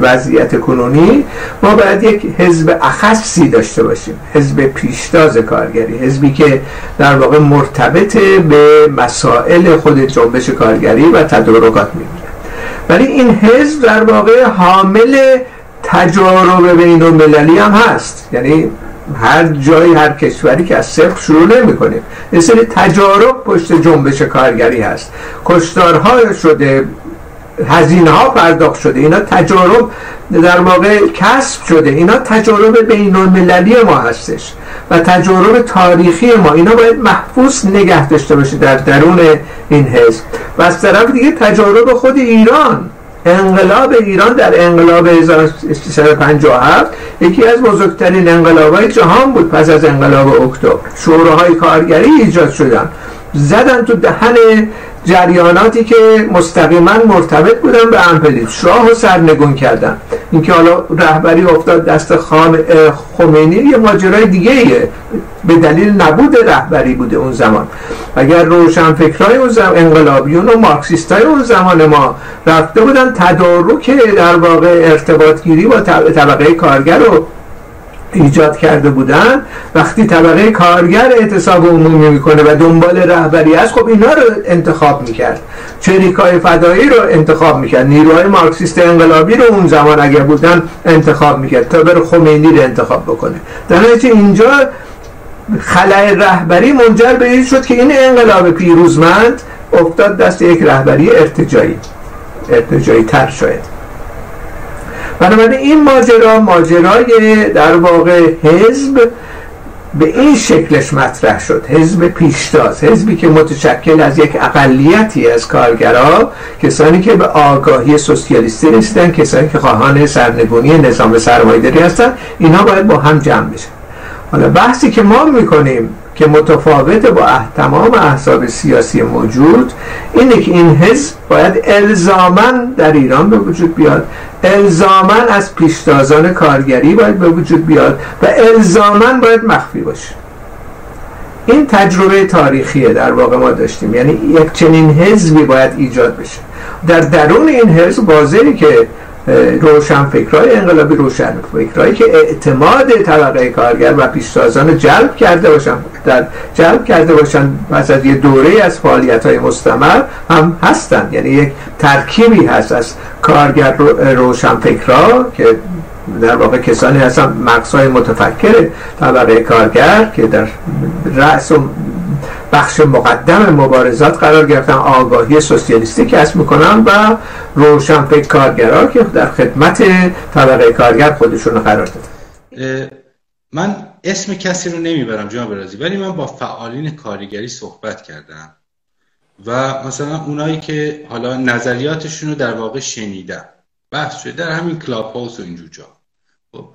وضعیت کنونی ما باید یک حزب اخصی داشته باشیم حزب پیشتاز کارگری حزبی که در واقع مرتبط به مسائل خود جنبش کارگری و تدارکات می‌بینه. ولی این حزب در واقع حامل تجارب بین المللی هم هست. یعنی هر جایی هر کشوری که از صفر شروع نمی کنیم یه سری تجارب پشت جنبش کارگری هست. کشتارها شده هزینه ها پرداخت شده. اینا تجارب در واقع کسب شده. اینا تجارب بین المللی ما هستش و تجارب تاریخی ما. اینا باید محفوظ نگه داشته باشه در درون این حزب. و از طرف دیگه تجارب خود ایران. انقلاب ایران در انقلاب 1357 یکی از بزرگترین انقلابهای جهان بود پس از انقلاب اکتبر. شوراهای کارگری ایجاد شدن. زدن تو دهن جریاناتی که مستقیما مرتبط بودن به امپلیت شاه و سرنگون کردن. اینکه حالا رهبری افتاد دست خمینی یه ماجرای دیگه ایه به دلیل نبود رهبری بوده اون زمان. اگر روشن فکرهای اون زمان انقلابیون و مارکسیست های اون زمان ما رفته بودن تدارک در واقع ارتباطگیری با طبقه کارگر رو ایجاد کرده بودن وقتی طبقه کارگر اعتصاب عمومی می‌کنه و دنبال رهبری است خب اینا رو انتخاب می‌کرد. چریکای فدایی رو انتخاب می‌کرد. نیروهای مارکسیست انقلابی رو اون زمان اگر بودن انتخاب می‌کرد تا بر خمینی رو انتخاب بکنه. در اینجا خلای رهبری منجر به این شد که این انقلاب پیروزمند افتاد دست یک رهبری ارتجایی. ارتجایی تر شاید بنابراین این ماجرا ماجرای در واقع حزب به این شکلش مطرح شد. حزب پیشتاز حزبی که متشکل از یک اقلیتی از کارگرا کسانی که به آگاهی سوسیالیستی رسیدن کسانی که خواهان سرنگونی نظام سرمایه‌داری هستن اینها باید با هم جمع بشن. حالا بحثی که ما می‌کنیم که متفاوت با تمام احزاب سیاسی موجود اینه که این حزب باید الزامن در ایران به وجود بیاد الزامن از پیشتازان کارگری باید به وجود بیاد و الزامن باید مخفی باشه. این تجربه تاریخیه در واقع ما داشتیم. یعنی یک چنین حزبی باید ایجاد بشه. در درون این حزب واضحه که روشن فکرهای انقلابی فکرهایی که اعتماد طبقه کارگر و پیشتازان جلب کرده باشن در جلب کرده باشن پس از یه دوره از فعالیت های مستمر هم هستن. یعنی یک ترکیبی هست از کارگر روشن فکرها که در واقع کسانی هستن مقصای متفکر طبقه کارگر که در رأس و بخش مقدم مبارزات قرار گرفتن. آگاهی سوسیالیستی کسب می‌کنن و روشنفکر کارگرها که در خدمت طبقه کارگر خودشون قرار دادن. من اسم کسی رو نمی‌برم جناب برازی ولی من با فعالین کارگری صحبت کردم و مثلا اونایی که حالا نظریاتشون رو در واقع شنیدم. بحث شده در همین کلاب هاوس و اینجور جا. خب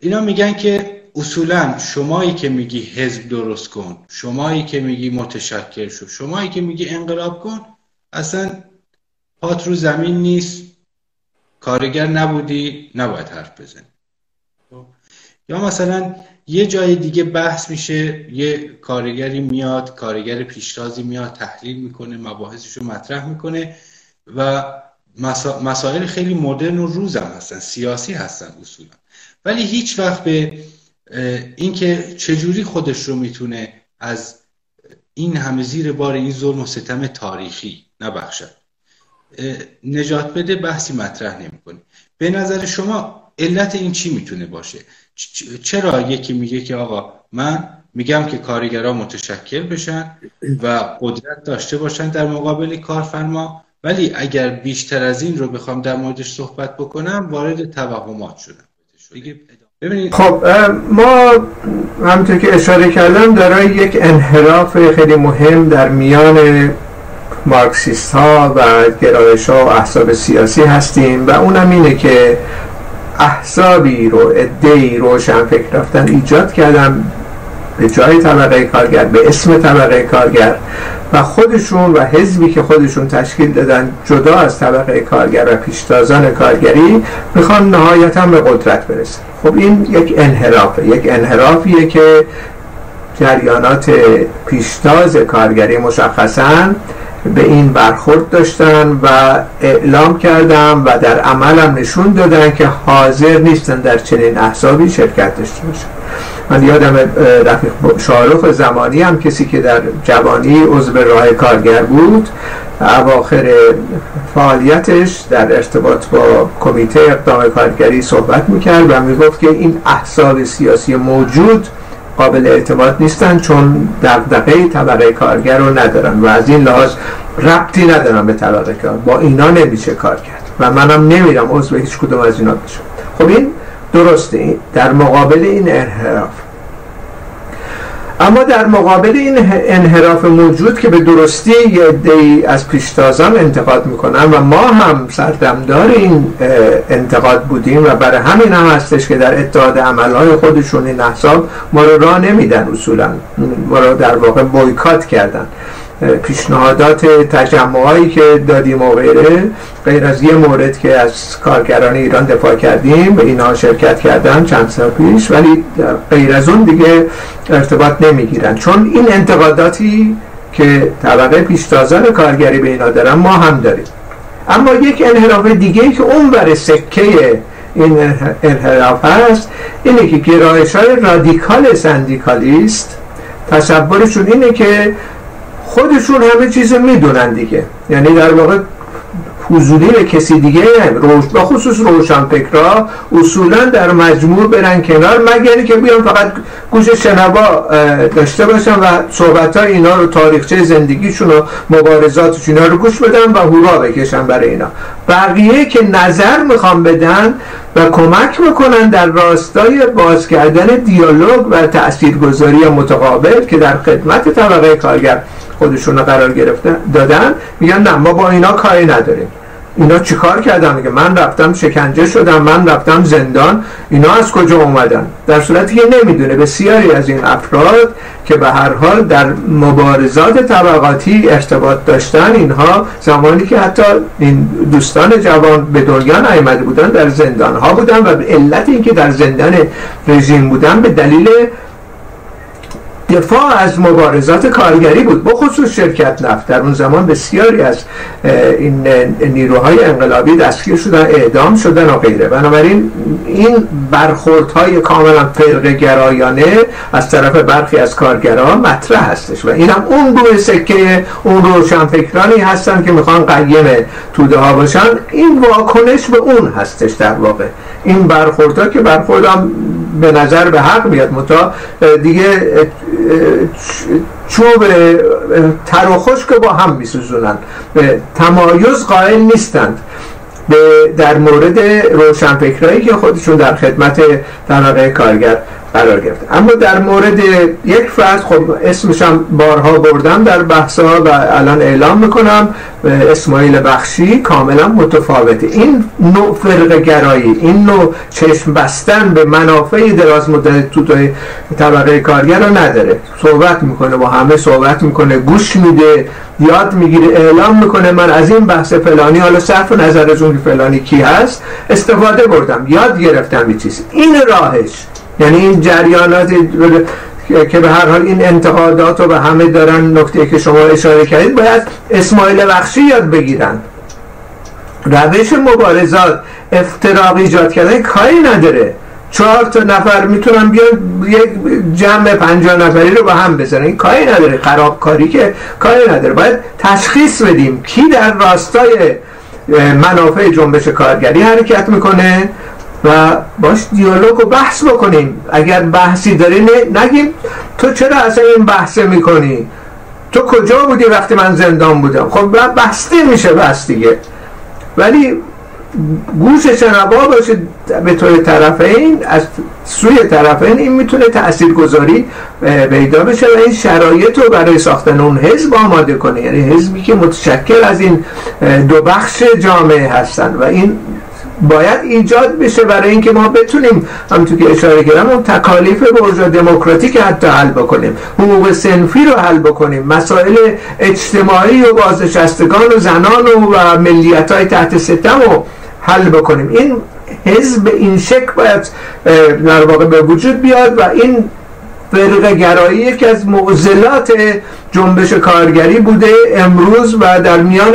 اینا میگن که اصولا شمایی که میگی حزب درست کن شمایی که میگی متشکل شو شمایی که میگی انقلاب کن اصلا پات رو زمین نیست کارگر نبودی نباید حرف بزنی. یا مثلا یه جای دیگه بحث میشه یه کارگری میاد کارگر پیشتازی میاد تحلیل می‌کنه مباحثش رو مطرح می‌کنه و مسائل خیلی مدرن و روزم هستن سیاسی هستن اصولا. ولی هیچ وقت به اینکه چجوری خودش رو می‌تونه از این همه زیر بار این ظلم و ستم تاریخی نبخشد. نجات بده بحثی مطرح نمی‌کنه. به نظر شما علت این چی می‌تونه باشه؟ چرا یکی میگه که آقا من میگم که کارگرها متشکل بشن و قدرت داشته باشن در مقابل کارفرما ولی اگر بیشتر از این رو بخوام در موردش صحبت بکنم وارد توهمات شدم. خب ما همونطور که اشاره کردم دارای یک انحراف خیلی مهم در میان مارکسیست ها و گرایش ها و احزاب سیاسی هستیم و اونم اینه که احزابی رو ادهی روشن فکر رفتن ایجاد کردن به جای طبقه کارگر به اسم طبقه کارگر. و خودشون و حزبی که خودشون تشکیل دادن جدا از طبقه کارگر و پیشتازان کارگری می‌خوان نهایتا به قدرت برسن. خب این یک انحرافه. یک انحرافیه که جریانات پیشتاز کارگری مشخصا به این برخورد داشتن و اعلام کردن و در عملم نشون دادن که حاضر نیستن در چنین احسابی شرکت داشته باشن. من یادم رفیق شارخ زمانی هم کسی که در جوانی عضو راه کارگر بود اواخر فعالیتش در ارتباط با کمیته اقدام کارگری صحبت می‌کرد و می‌گفت که این احساب سیاسی موجود قابل اعتماد نیستن چون دقدقه طبقه کارگر رو ندارن و از این لحاظ ربطی ندارن به طبقه کار با اینا نمیشه کار کرد و منم نمیرم عضو هیچ کدوم از اینا بشم. خب این درسته در مقابل این انحراف. اما در مقابل این انحراف موجود که به درستی یه دی از پیشتازان انتقاد می‌کنن و ما هم سردمدار این انتقاد بودیم و برای همین هم هستش که در اتحاد عملهای خودشون این احساب ما رو راه نمیدن اصولا ما رو در واقع بایکات کردن. پیشنهادات تجمعهایی که دادیم و غیره غیر از یه مورد که از کارگران ایران دفاع کردیم به اینا شرکت کردن چند سال پیش ولی غیر از اون دیگه ارتباط نمی‌گیرن. چون این انتقاداتی که طبقه پیشتازان کارگری به اینا دارن ما هم داریم. اما یک انحراف دیگه که اون بر سکه این انحراف هست اینه که گرایش های رادیکال سندیکالیست تصورشون اینه که خودشون همه چیز می‌دونن دیگه. یعنی در واقع حضوری به کسی دیگه روش با خصوص روشنفکرا اصولا در مجموع برن کنار مگر که بیان فقط گوش شنوا داشته باشن و صحبت های اینا رو تاریخچه زندگیشون و مبارزاتشون رو گوش بدن و هورا بکشن برای اینا. بقیه که نظر می‌خوان بدن و کمک می‌کنن در راستای باز کردن دیالوگ و تاثیرگذاری متقابل که در خدمت طبقه کارگر خودشون قرار گرفته دادن. میگن نه ما با اینا کاری نداریم. اینا چیکار کردن؟ میگه من رفتم شکنجه شدم من رفتم زندان. اینا از کجا اومدن؟ در صورتی که نمی‌دونه. بسیاری از این افراد که به هر حال در مبارزات طبقاتی ارتباط داشتن اینها زمانی که حتی این دوستان جوان به دنیا نیامده بودن در زندان ها بودن و به علت اینکه در زندان رژیم بودن به دلیل دفاع از مبارزات کارگری بود. بخصوص شرکت نفت. در اون زمان بسیاری از این نیروهای انقلابی دستگیر شدن اعدام شدن و غیره. بنابراین این برخوردهای کاملا فرق گرایانه از طرف برخی از کارگران مطرح هستش. و اینم اون روی سکه اون روشنفکرانی هستن که می‌خوان قیم توده ها باشن. این واکنش به اون هستش در واقع. این برخوردها که برخوردم به نظر به حق میاد متا دیگه چوب تر و خشک با هم میسوزونن. تمایز قائل نیستند. به در مورد روشنفکرایی که خودشون در خدمت طبقه کارگر قرار گرفت اما در مورد یک فرد خب اسمشم بارها بردم در بحثا و الان اعلام می‌کنم اسماعیل بخشی کاملا متفاوته. این نوع فرق گرایی این نوع چشم بستن به منافع دراز مدت تو طبقه کارگر رو نداره. صحبت می‌کنه با همه صحبت می‌کنه گوش میده یاد می‌گیره اعلام می‌کنه من از این بحث فلانی حالا صرف نظر از اون فلانی کی هست استفاده بردم یاد گرفتم یه چیز این راهش یعنی این جریانات که به هر حال این انتقادات رو به همه دارن نکته که شما اشاره کردید باید اسماعیل بخشی یاد بگیرن. روش مبارزات افتراق ایجاد کردن کاری نداره. چهار تا نفر می‌تونن بیان یک جمع پنجاه نفری رو با هم بزنن. این کاری نداره. خرابکاری که کاری نداره. باید تشخیص بدیم کی در راستای منافع جنبش کارگری حرکت می‌کنه. و باش دیالوگ و بحث بکنیم. اگر بحثی داری نگیم تو چرا اصلا این بحث می‌کنی؟ تو کجا بودی وقتی من زندان بودم؟ خب بسته میشه بحث دیگه. ولی گوش شنوا باشه به طور طرفین از سوی طرفین این می‌تونه تأثیر گذاری پیدا بشه و این شرایط رو برای ساختن اون حزب آماده کنه. یعنی حزبی که متشکل از این دو بخش جامعه هستن و این باید ایجاد بشه برای اینکه ما بتونیم همونطور که اشاره کردم اون تکالیف برجا دموکراتیک حتی حل بکنیم حقوق سنفی رو حل بکنیم مسائل اجتماعی و بازنشستگان و زنان و, ملیت های تحت ستم رو حل بکنیم. این حزب این شکل باید در واقع به وجود بیاد و این فرق گرایی یکی از معضلات جنبش کارگری بوده. امروز و در میان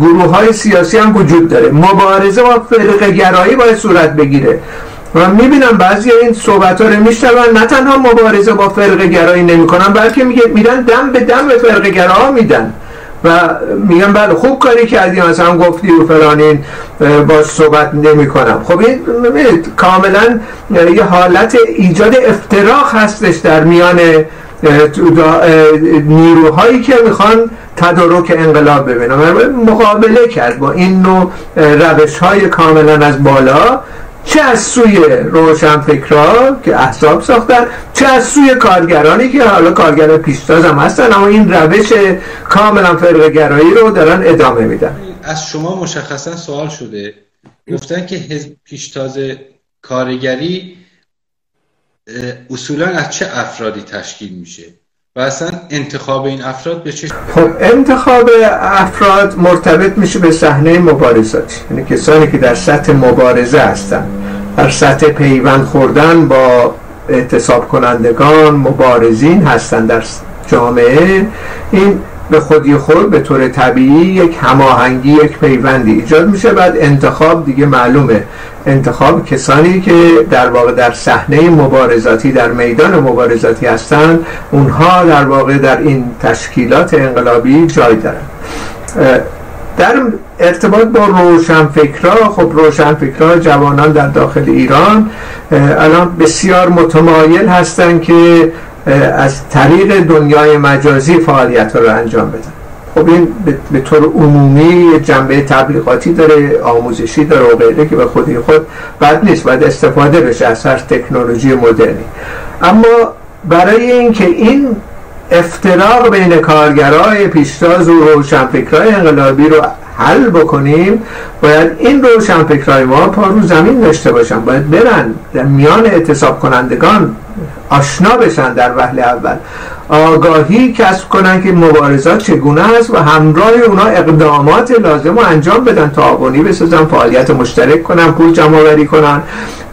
گروه های سیاسی هم وجود داره. مبارزه با فرق گرایی باید صورت بگیره. و می‌بینم بعضی این صحبت ها رو میشنون. نه تنها مبارزه با فرق گرایی نمی‌کنن بلکه میگه میرن دم به دم به فرق گرا میدن. و میگم بله خوب کاری کردی مثلا گفتی و فلانین باش صحبت نمی کنم خب این کاملا یه حالت ایجاد افتراق هستش در میان نیروهایی که می‌خوان تدارک انقلاب ببینم مقابله کرد با این نوع روش های کاملا از بالا. چه از سوی فکرها که احساب ساختن چه از سوی کارگرانی که حالا کارگر پیشتاز هم هستن اما این روش کاملا فرقگرایی رو دارن ادامه میدن. از شما مشخصا سوال شده. گفتن که پیشتاز کارگری اصولا از چه افرادی تشکیل میشه؟ و اصلا انتخاب این افراد به چه خب انتخاب افراد مرتبط میشه به صحنه مبارزات. یعنی کسانی که در سطح مبارزه هستن. در سطح پیوند خوردن با اعتصاب کنندگان مبارزین هستن در جامعه. این به خودی خود به طور طبیعی یک هماهنگی یک پیوندی ایجاد میشه. بعد انتخاب دیگه معلومه. انتخاب کسانی که در واقع در صحنه مبارزاتی در میدان مبارزاتی هستند اونها در واقع در این تشکیلات انقلابی جای دارن. در ارتباط با روشنفکرها خب روشنفکرها جوانان در داخل ایران الان بسیار متمایل هستند که از طریق دنیای مجازی فعالیت رو انجام بدن خب این به طور عمومی جنبه تبلیغاتی داره آموزشی داره و غیره که به خودی خود بد نیست باید استفاده بشه از هر تکنولوژی مدرنی. اما برای اینکه این افتراق بین کارگرای پیشتاز و روشنفکرهای انقلابی رو حل بکنیم باید این روشنفکرهای ما پا رو زمین داشته باشن. باید برن در میان اعتصاب کنندگان آشنا بشن در وهله اول. آگاهی کسب کنن که مبارزات چگونه است و همراه اونا اقدامات لازم رو انجام بدن تعاونی بسازن فعالیت مشترک کنن پول جمع آوری کنن.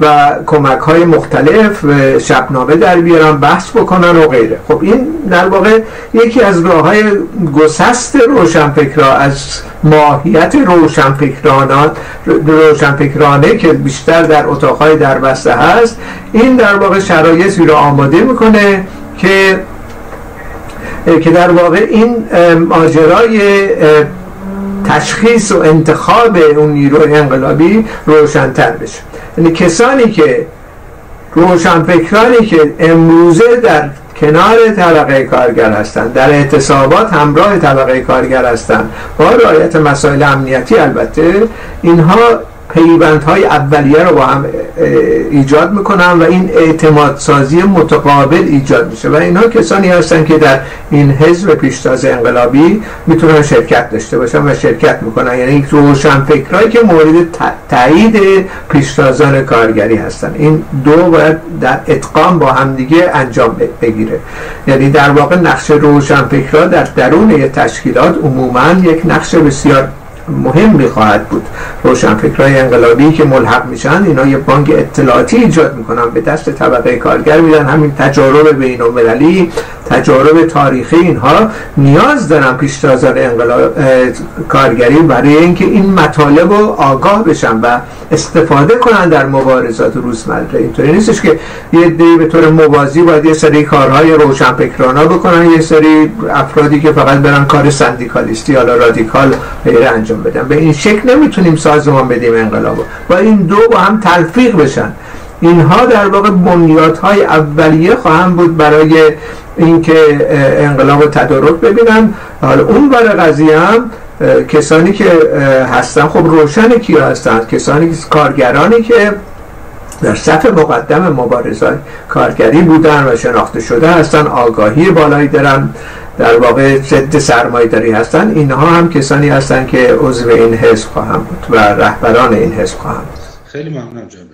و کمک های مختلف شبنامه در بیارن بحث بکنن و غیره. خب این در واقع یکی از راه های گسست روشنفکرا از ماهیت روشنفکرانات روشنفکرانه که بیشتر در اتاقهای در بسته هست این در واقع شرایطی رو آماده می‌کنه که که در واقع این ماجرای تشخیص و انتخاب اون نیروی انقلابی روشنتر بشه. یعنی کسانی که روشنفکرانی که امروزه در کنار طبقه کارگر هستند در اعتصابات همراه طبقه کارگر هستند با رعایت مسائل امنیتی البته اینها پیوندهای اولیه رو با هم ایجاد می‌کنن و این اعتماد سازی متقابل ایجاد میشه. و اینها کسانی هستن که در این حزب پیشتاز انقلابی می‌تونن شرکت داشته باشن و شرکت می‌کنن. یعنی روشن فکرهایی که مورد تایید پیشتازان کارگری هستن. این دو باید در اتقام با همدیگه انجام بگیره. یعنی در واقع نقش روشن فکرها در درون تشکیلات عموما یک نقش بسیار مهمی خواهد بود. روشنفکرهای انقلابی که ملحق میشن اینا یه بانک اطلاعاتی ایجاد می‌کنن. به دست طبقه کارگر میدن همین تجارب بین المللی تجارب تاریخی اینها نیاز دارن پیشتازان انقلاب کارگری برای اینکه این مطالب رو آگاه بشن و استفاده کنن در مبارزات روزمره. اینطوری نیستش که یه دی به طور موازی باید یه سری کارهای روشنفکرانه بکنن یه سری افرادی که فقط برن کار سندیکالیستی یا رادیکال غیره انجام بدن به این شکل نمی‌تونیم سازمان بدیم انقلاب با این دو با هم تلفیق بشن. اینها در واقع بنیادهای اولیه خواهم بود برای اینکه انقلاب تدارک ببینن. حالا اون برای قضیه هم کسانی که هستن خب روشن کیا هستن؟ کسانی کارگرانی که در صف مقدم مبارزات کارگری بودن و شناخته شده هستن آگاهی بالایی دارن. در واقع ضد سرمایه داری هستن. اینها هم کسانی هستن که عضو این حزب خواهم بود و رهبران این حزب خواهم بود. خیلی ممنونم جان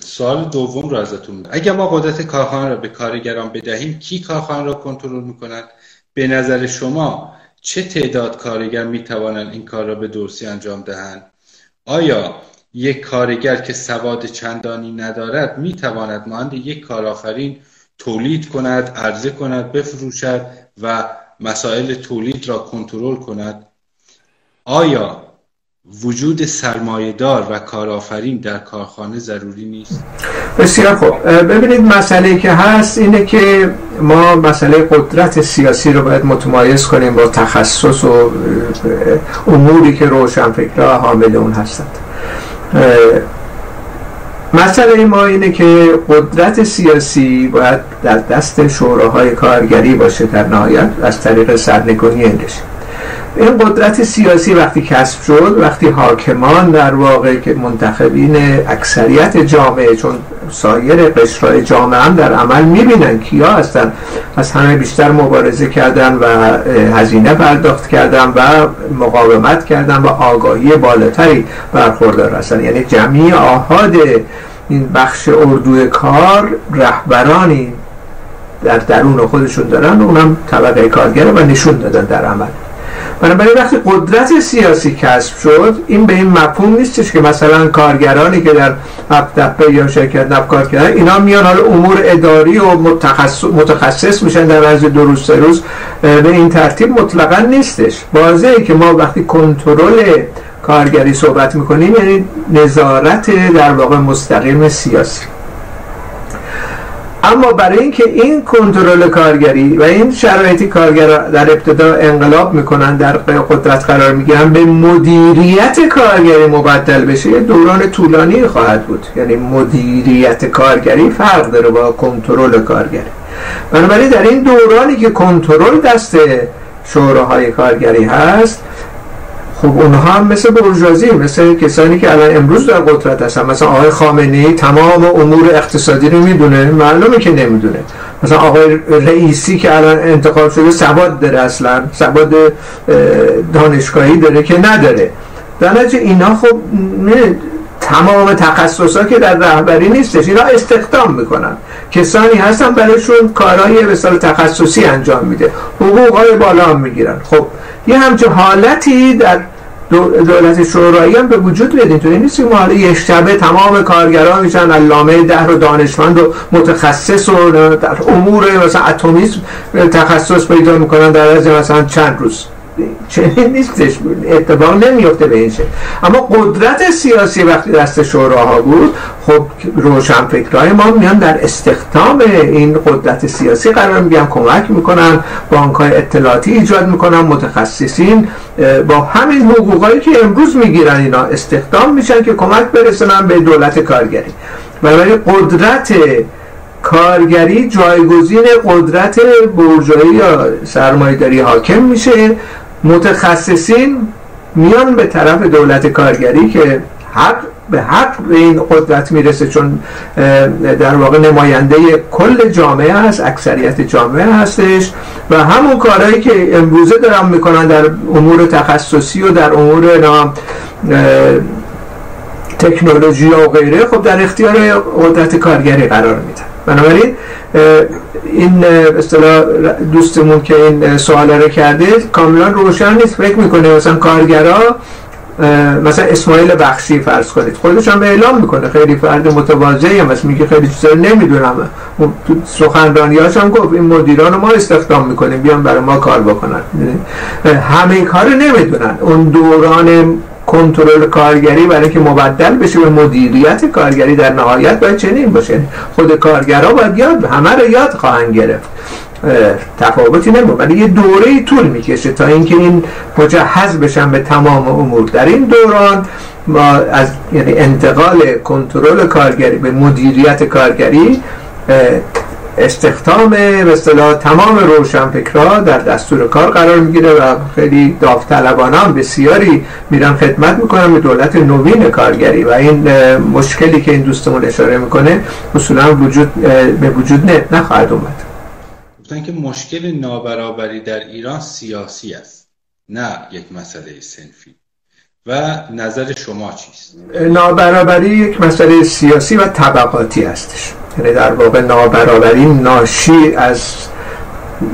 سوال دوم رو ازتون اگر ما قدرت کارخانه را به کارگران بدهیم کی کارخانه را کنترل می‌کند؟ به نظر شما چه تعداد کارگر می‌توانند این کار را به درستی انجام دهند؟ آیا یک کارگر که سواد چندانی ندارد می‌تواند مانند یک کارآفرین تولید کند عرضه کند بفروشد و مسائل تولید را کنترل کند. آیا وجود سرمایهدار و کارآفرین در کارخانه ضروری نیست؟ بسیار خوب. ببینید مسئله که هست اینه که ما مسئله قدرت سیاسی رو باید متمایز کنیم با تخصص و اموری که روشنفکرها حامل اون هستند. مسئله ما اینه که قدرت سیاسی باید در دست شوراهای کارگری باشه در نهایت از طریق سرنگونی اندشه این قدرت سیاسی وقتی کسب شد وقتی حاکمان در واقع که منتخبین اکثریت جامعه چون سایر قشرهای جامعه هم در عمل می‌بینن کیا هستن. از همه بیشتر مبارزه کردن و هزینه پرداخت کردن و مقاومت کردن و آگاهی بالاتری برخوردار هستن. یعنی جمعی آهاد این بخش اردوی کار رهبرانی در درون خودشون دارن و اونم طبقه کارگره و نشون دادن در عمل. بنابراین وقتی قدرت سیاسی کسب شد این به این مفهوم نیستش که مثلا کارگرانی که در هفتپه یا شرکت نفت کردن اینا میان حالا امور اداری و متخصص, متخصص میشن در عرض دو روز روز به این ترتیب مطلقا نیستش. واضحه که ما وقتی کنترل کارگری صحبت می‌کنیم یعنی نظارت در واقع مستقیم سیاسی. اما برای اینکه این کنترل کارگری و این شرایطی کارگر در ابتدا انقلاب می‌کنن در قدرت قرار می‌گیرن به مدیریت کارگری مبدل بشه دوران طولانی خواهد بود. یعنی مدیریت کارگری فرق داره با کنترل کارگری. بنابراین در این دورانی که کنترل دست شوراهای کارگری هست خب اونها هم مثل برجازی مثل کسانی که الان امروز در قدرت هستن. مثلا آقای خامنه تمام امور اقتصادی رو می‌دونه معلومه که نمی‌دونه. مثلا آقای رئیسی که الان انتخاب شده سواد داره اصلا سواد دانشگاهی داره که نداره. در نتیجه اینا خب تمام تخصصا که در رهبری نیستش اینا استخدام می‌کنن. کسانی هستن برایشون کارهای به تخصصی انجام میده. حقوق های بالا هم می‌گیرن. خب یه همچه حالتی در دولت شورایی هم به وجود بیاد اینطوری نیست که ما یک شبه تمام کارگران میشن علامه ده و دانشمند و متخصص و در امور مثلا اتمیسم تخصص پیدا می‌کنن در از مثلا چند روز. چنین نیستش. اتفاق نمیفته به این شکل اما قدرت سیاسی وقتی دست شوراها بود خب روشنفکرهای ما میان در استخدام این قدرت سیاسی قرار میگن کمک می‌کنن بانک های اطلاعاتی ایجاد می‌کنن متخصصین با همین حقوقایی که امروز می‌گیرن اینا استخدام میشن که کمک برسونن به دولت کارگری. برای قدرت کارگری جایگزین قدرت برجایی یا سرمایه‌داری حاکم میشه. متخصصین میان به طرف دولت کارگری که حق به حق به این قدرت می‌رسه چون در واقع نماینده کل جامعه هست اکثریت جامعه هستش و همون کارهایی که امروزه دارن می‌کنن در امور تخصصی و در امور تکنولوژی و غیره خب در اختیار قدرت کارگری قرار میدن. بنابراین این اصطلاح دوستمون که این سوال رو کرده کاملا روشن نیست فکر می‌کنه مثلا کارگرا مثلا اسماعیل بخشی فرض کنید. خودش هم اعلام می‌کنه خیلی فرد متواضعی هم مثلا میگه خیلی چیزا نمی‌دونم. سخنرانیاش هم گفت این مدیران رو ما استخدام می‌کنیم بیان برای ما کار بکنن. همه کار نمی‌دونن. اون دوران کنترل کارگری برای که مبدل بشه به مدیریت کارگری در نهایت باید چنین باشه. خود کارگرها باید یاد همه رو یاد خواهند گرفت. تفاوتی نمون ولی یه دوره طول می‌کشه تا اینکه این مجهز بشن به تمام امور. در این دوران ما از یعنی انتقال کنترل کارگری به مدیریت کارگری استخدام به اصطلاح تمام روشنفکرها در دستور کار قرار می‌گیره و خیلی داوطلبانه هم بسیاری میرن خدمت می‌کنن به دولت نوین کارگری و این مشکلی که این دوستمون اشاره می‌کنه اصولا وجود به وجود نخواهد اومد. گفتن که مشکل نابرابری در ایران سیاسی است نه یک مسئله سنفی. و نظر شما چیست؟ نابرابری یک مسئله سیاسی و طبقاتی هستش. یعنی در واقع نابرابری ناشی از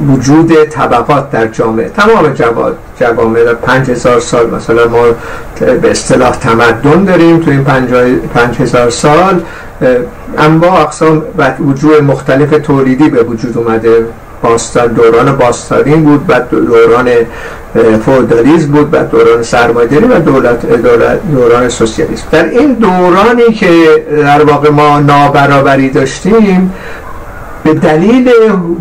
وجود طبقات در جامعه. تمام جوامع در پنج هزار سال مثلا ما به اصطلاح تمدن داریم تو این پنج هزار سال اما اقسام و وجود مختلف تولیدی به وجود اومده. دوران باستانین بود بعد دوران فودالیزم بود بعد دوران سرمایه‌داری و دولت دوران سوسیالیسم. در این دورانی که در واقع ما نابرابری داشتیم به دلیل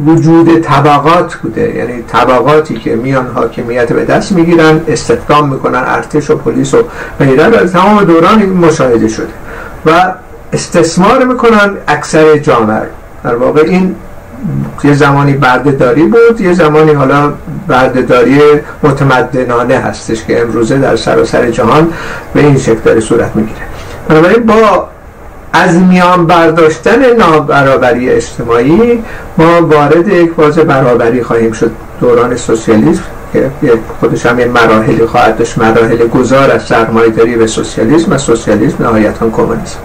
وجود طبقات بوده. یعنی طبقاتی که میان حاکمیت به دست می‌گیرن استخدام می‌کنن ارتش و پلیس و غیره در تمام دوران مشاهده شده. و استثمار می‌کنن اکثر جامعه. در واقع این یه زمانی بردهداری بود یه زمانی حالا بردهداری متمدنانه هستش که امروزه در سراسر جهان به این شکل داره صورت می‌گیره. بنابراین با از میان برداشتن نابرابری اجتماعی ما وارد یک فاز برابری خواهیم شد. دوران سوسیالیسم که خودش هم یه مراحلی خواهد داشت مراحل گذار از سرمایه‌داری به سوسیالیسم و سوسیالیسم نهایتا کمونیسم.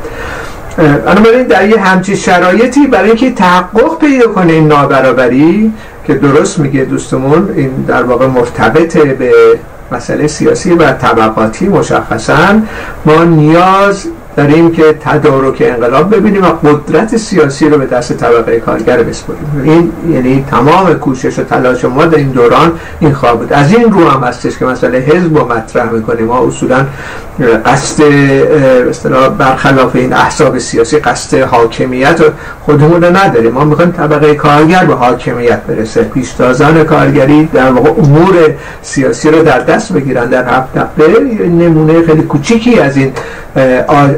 بنابراین در یه همچین شرایطی برای اینکه تحقق پیدا کنه این نابرابری که درست میگه دوستمون این در واقع مرتبط به مسئله سیاسی و طبقاتی مشخصا ما نیاز داریم که تدارک انقلاب ببینیم و قدرت سیاسی رو به دست طبقه کارگر بسپریم. این یعنی تمام کوشش و تلاش ما در این دوران این خواه بود. از این رو هم هستش که مسئله حزب رو مطرح می‌کنیم. ما اصولا قصد برخلاف این احزاب سیاسی قصد حاکمیت خودمون رو نداریم. ما می‌خوایم طبقه کارگر به حاکمیت برسه. پیشتازان کارگری در واقع امور سیاسی رو در دست بگیرن. در هفت نمونه خیلی کوچیکی از این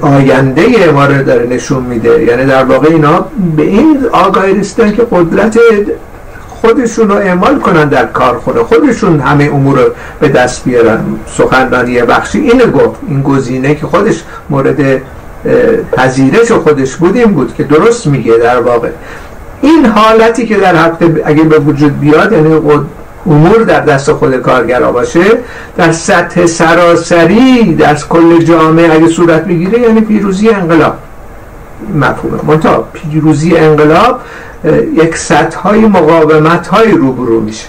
آینده ما رو داره نشون میده. یعنی در واقع اینا به این آگاهی رسیدن که قدرت خودشون رو اعمال کنن در کارخونه خودشون همه امور رو به دست بیارن. سخنرانی بخشی اینو گفت. این گزینه که خودش مورد پذیرش خودش بود این بود که درست میگه در واقع. این حالتی که در هفته اگه به وجود بیاد یعنی امور در دست خود کارگرا باشه در سطح سراسری در کل جامعه اگه صورت بگیره یعنی پیروزی انقلاب. مفهومه. منتها پیروزی انقلاب یک سطح های مقاومت های روبرو میشه.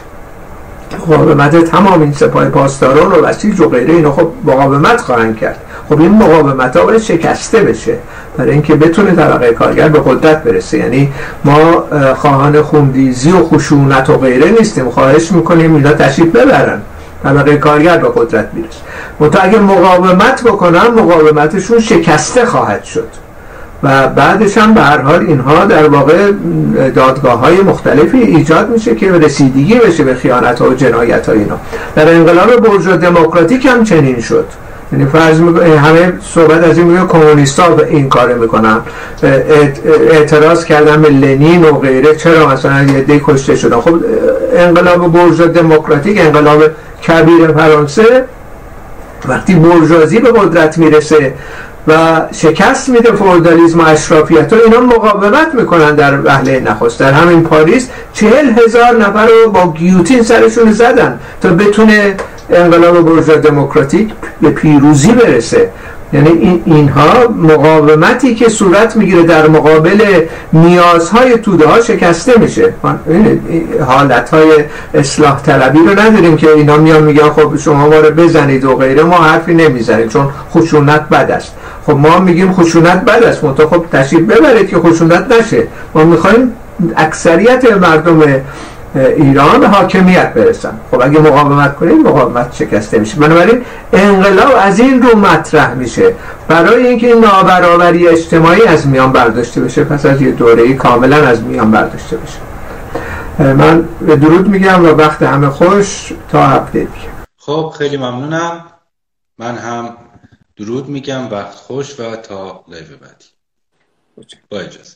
مقاومت تمام این سپاه پاسداران و وسیج و غیره اینا خب مقاومت خواهند کرد. خب این مقاومت ها باید شکسته بشه. برای اینکه بتونه طبقه کارگر به قدرت برسه. یعنی ما خواهان خوندیزی و خشونت و غیره نیستیم. خواهش می‌کنیم اینا تشریف ببرن. طبقه کارگر به قدرت برسه منتها اگه مقاومت بکنن مقاومتشون شکسته خواهد شد. و بعدش هم به هر حال اینها در واقع دادگاه های مختلفی ایجاد میشه که رسیدگی بشه به خیانت ها و جنایت ها اینا. در انقلاب برجا دموکراتیک هم چنین شد. یعنی فرض همه صحبت از این میگه کمونیستا این کار می‌کنن. اعتراض کردن به لنین و غیره. چرا مثلا یه دی کشته شدن؟ خب انقلاب برجا دموکراتیک انقلاب کبیر فرانسه. وقتی برجازی به قدرت می‌رسه و شکست میده فودالیزم و اشرافیت و اینا مقاومت می‌کنن در وهله نخست. در همین پاریس چهل هزار نفر رو با گیوتین سرشون زدن تا بتونه انقلاب برجا دموکراتیک به پیروزی برسه. یعنی این اینها مقاومتی که صورت می‌گیره در مقابل نیازهای توده ها شکسته میشه. حالت های اصلاح طلبی رو نداریم که اینا میان میگن خب شما ما رو بزنید و غیره ما حرفی نمی‌زنیم چون خشونت بد است. خب ما میگیم خشونت بد است منتها خب تشریف ببرید که خشونت نشه. ما می‌خوایم اکثریت مردم ایران به حاکمیت برسن. خب اگه مقاومت کنیم مقاومت شکسته میشه. بنابراین انقلاب از این رو مطرح میشه. برای اینکه این نابرابری اجتماعی از میان برداشته بشه پس از یه دوره کاملا از میان برداشته بشه. من به درود میگم و وقت همه خوش تا هفته دیگه خب خیلی ممنونم. من هم درود میگم وقت خوش و تا لیو بعدی. با اجازه.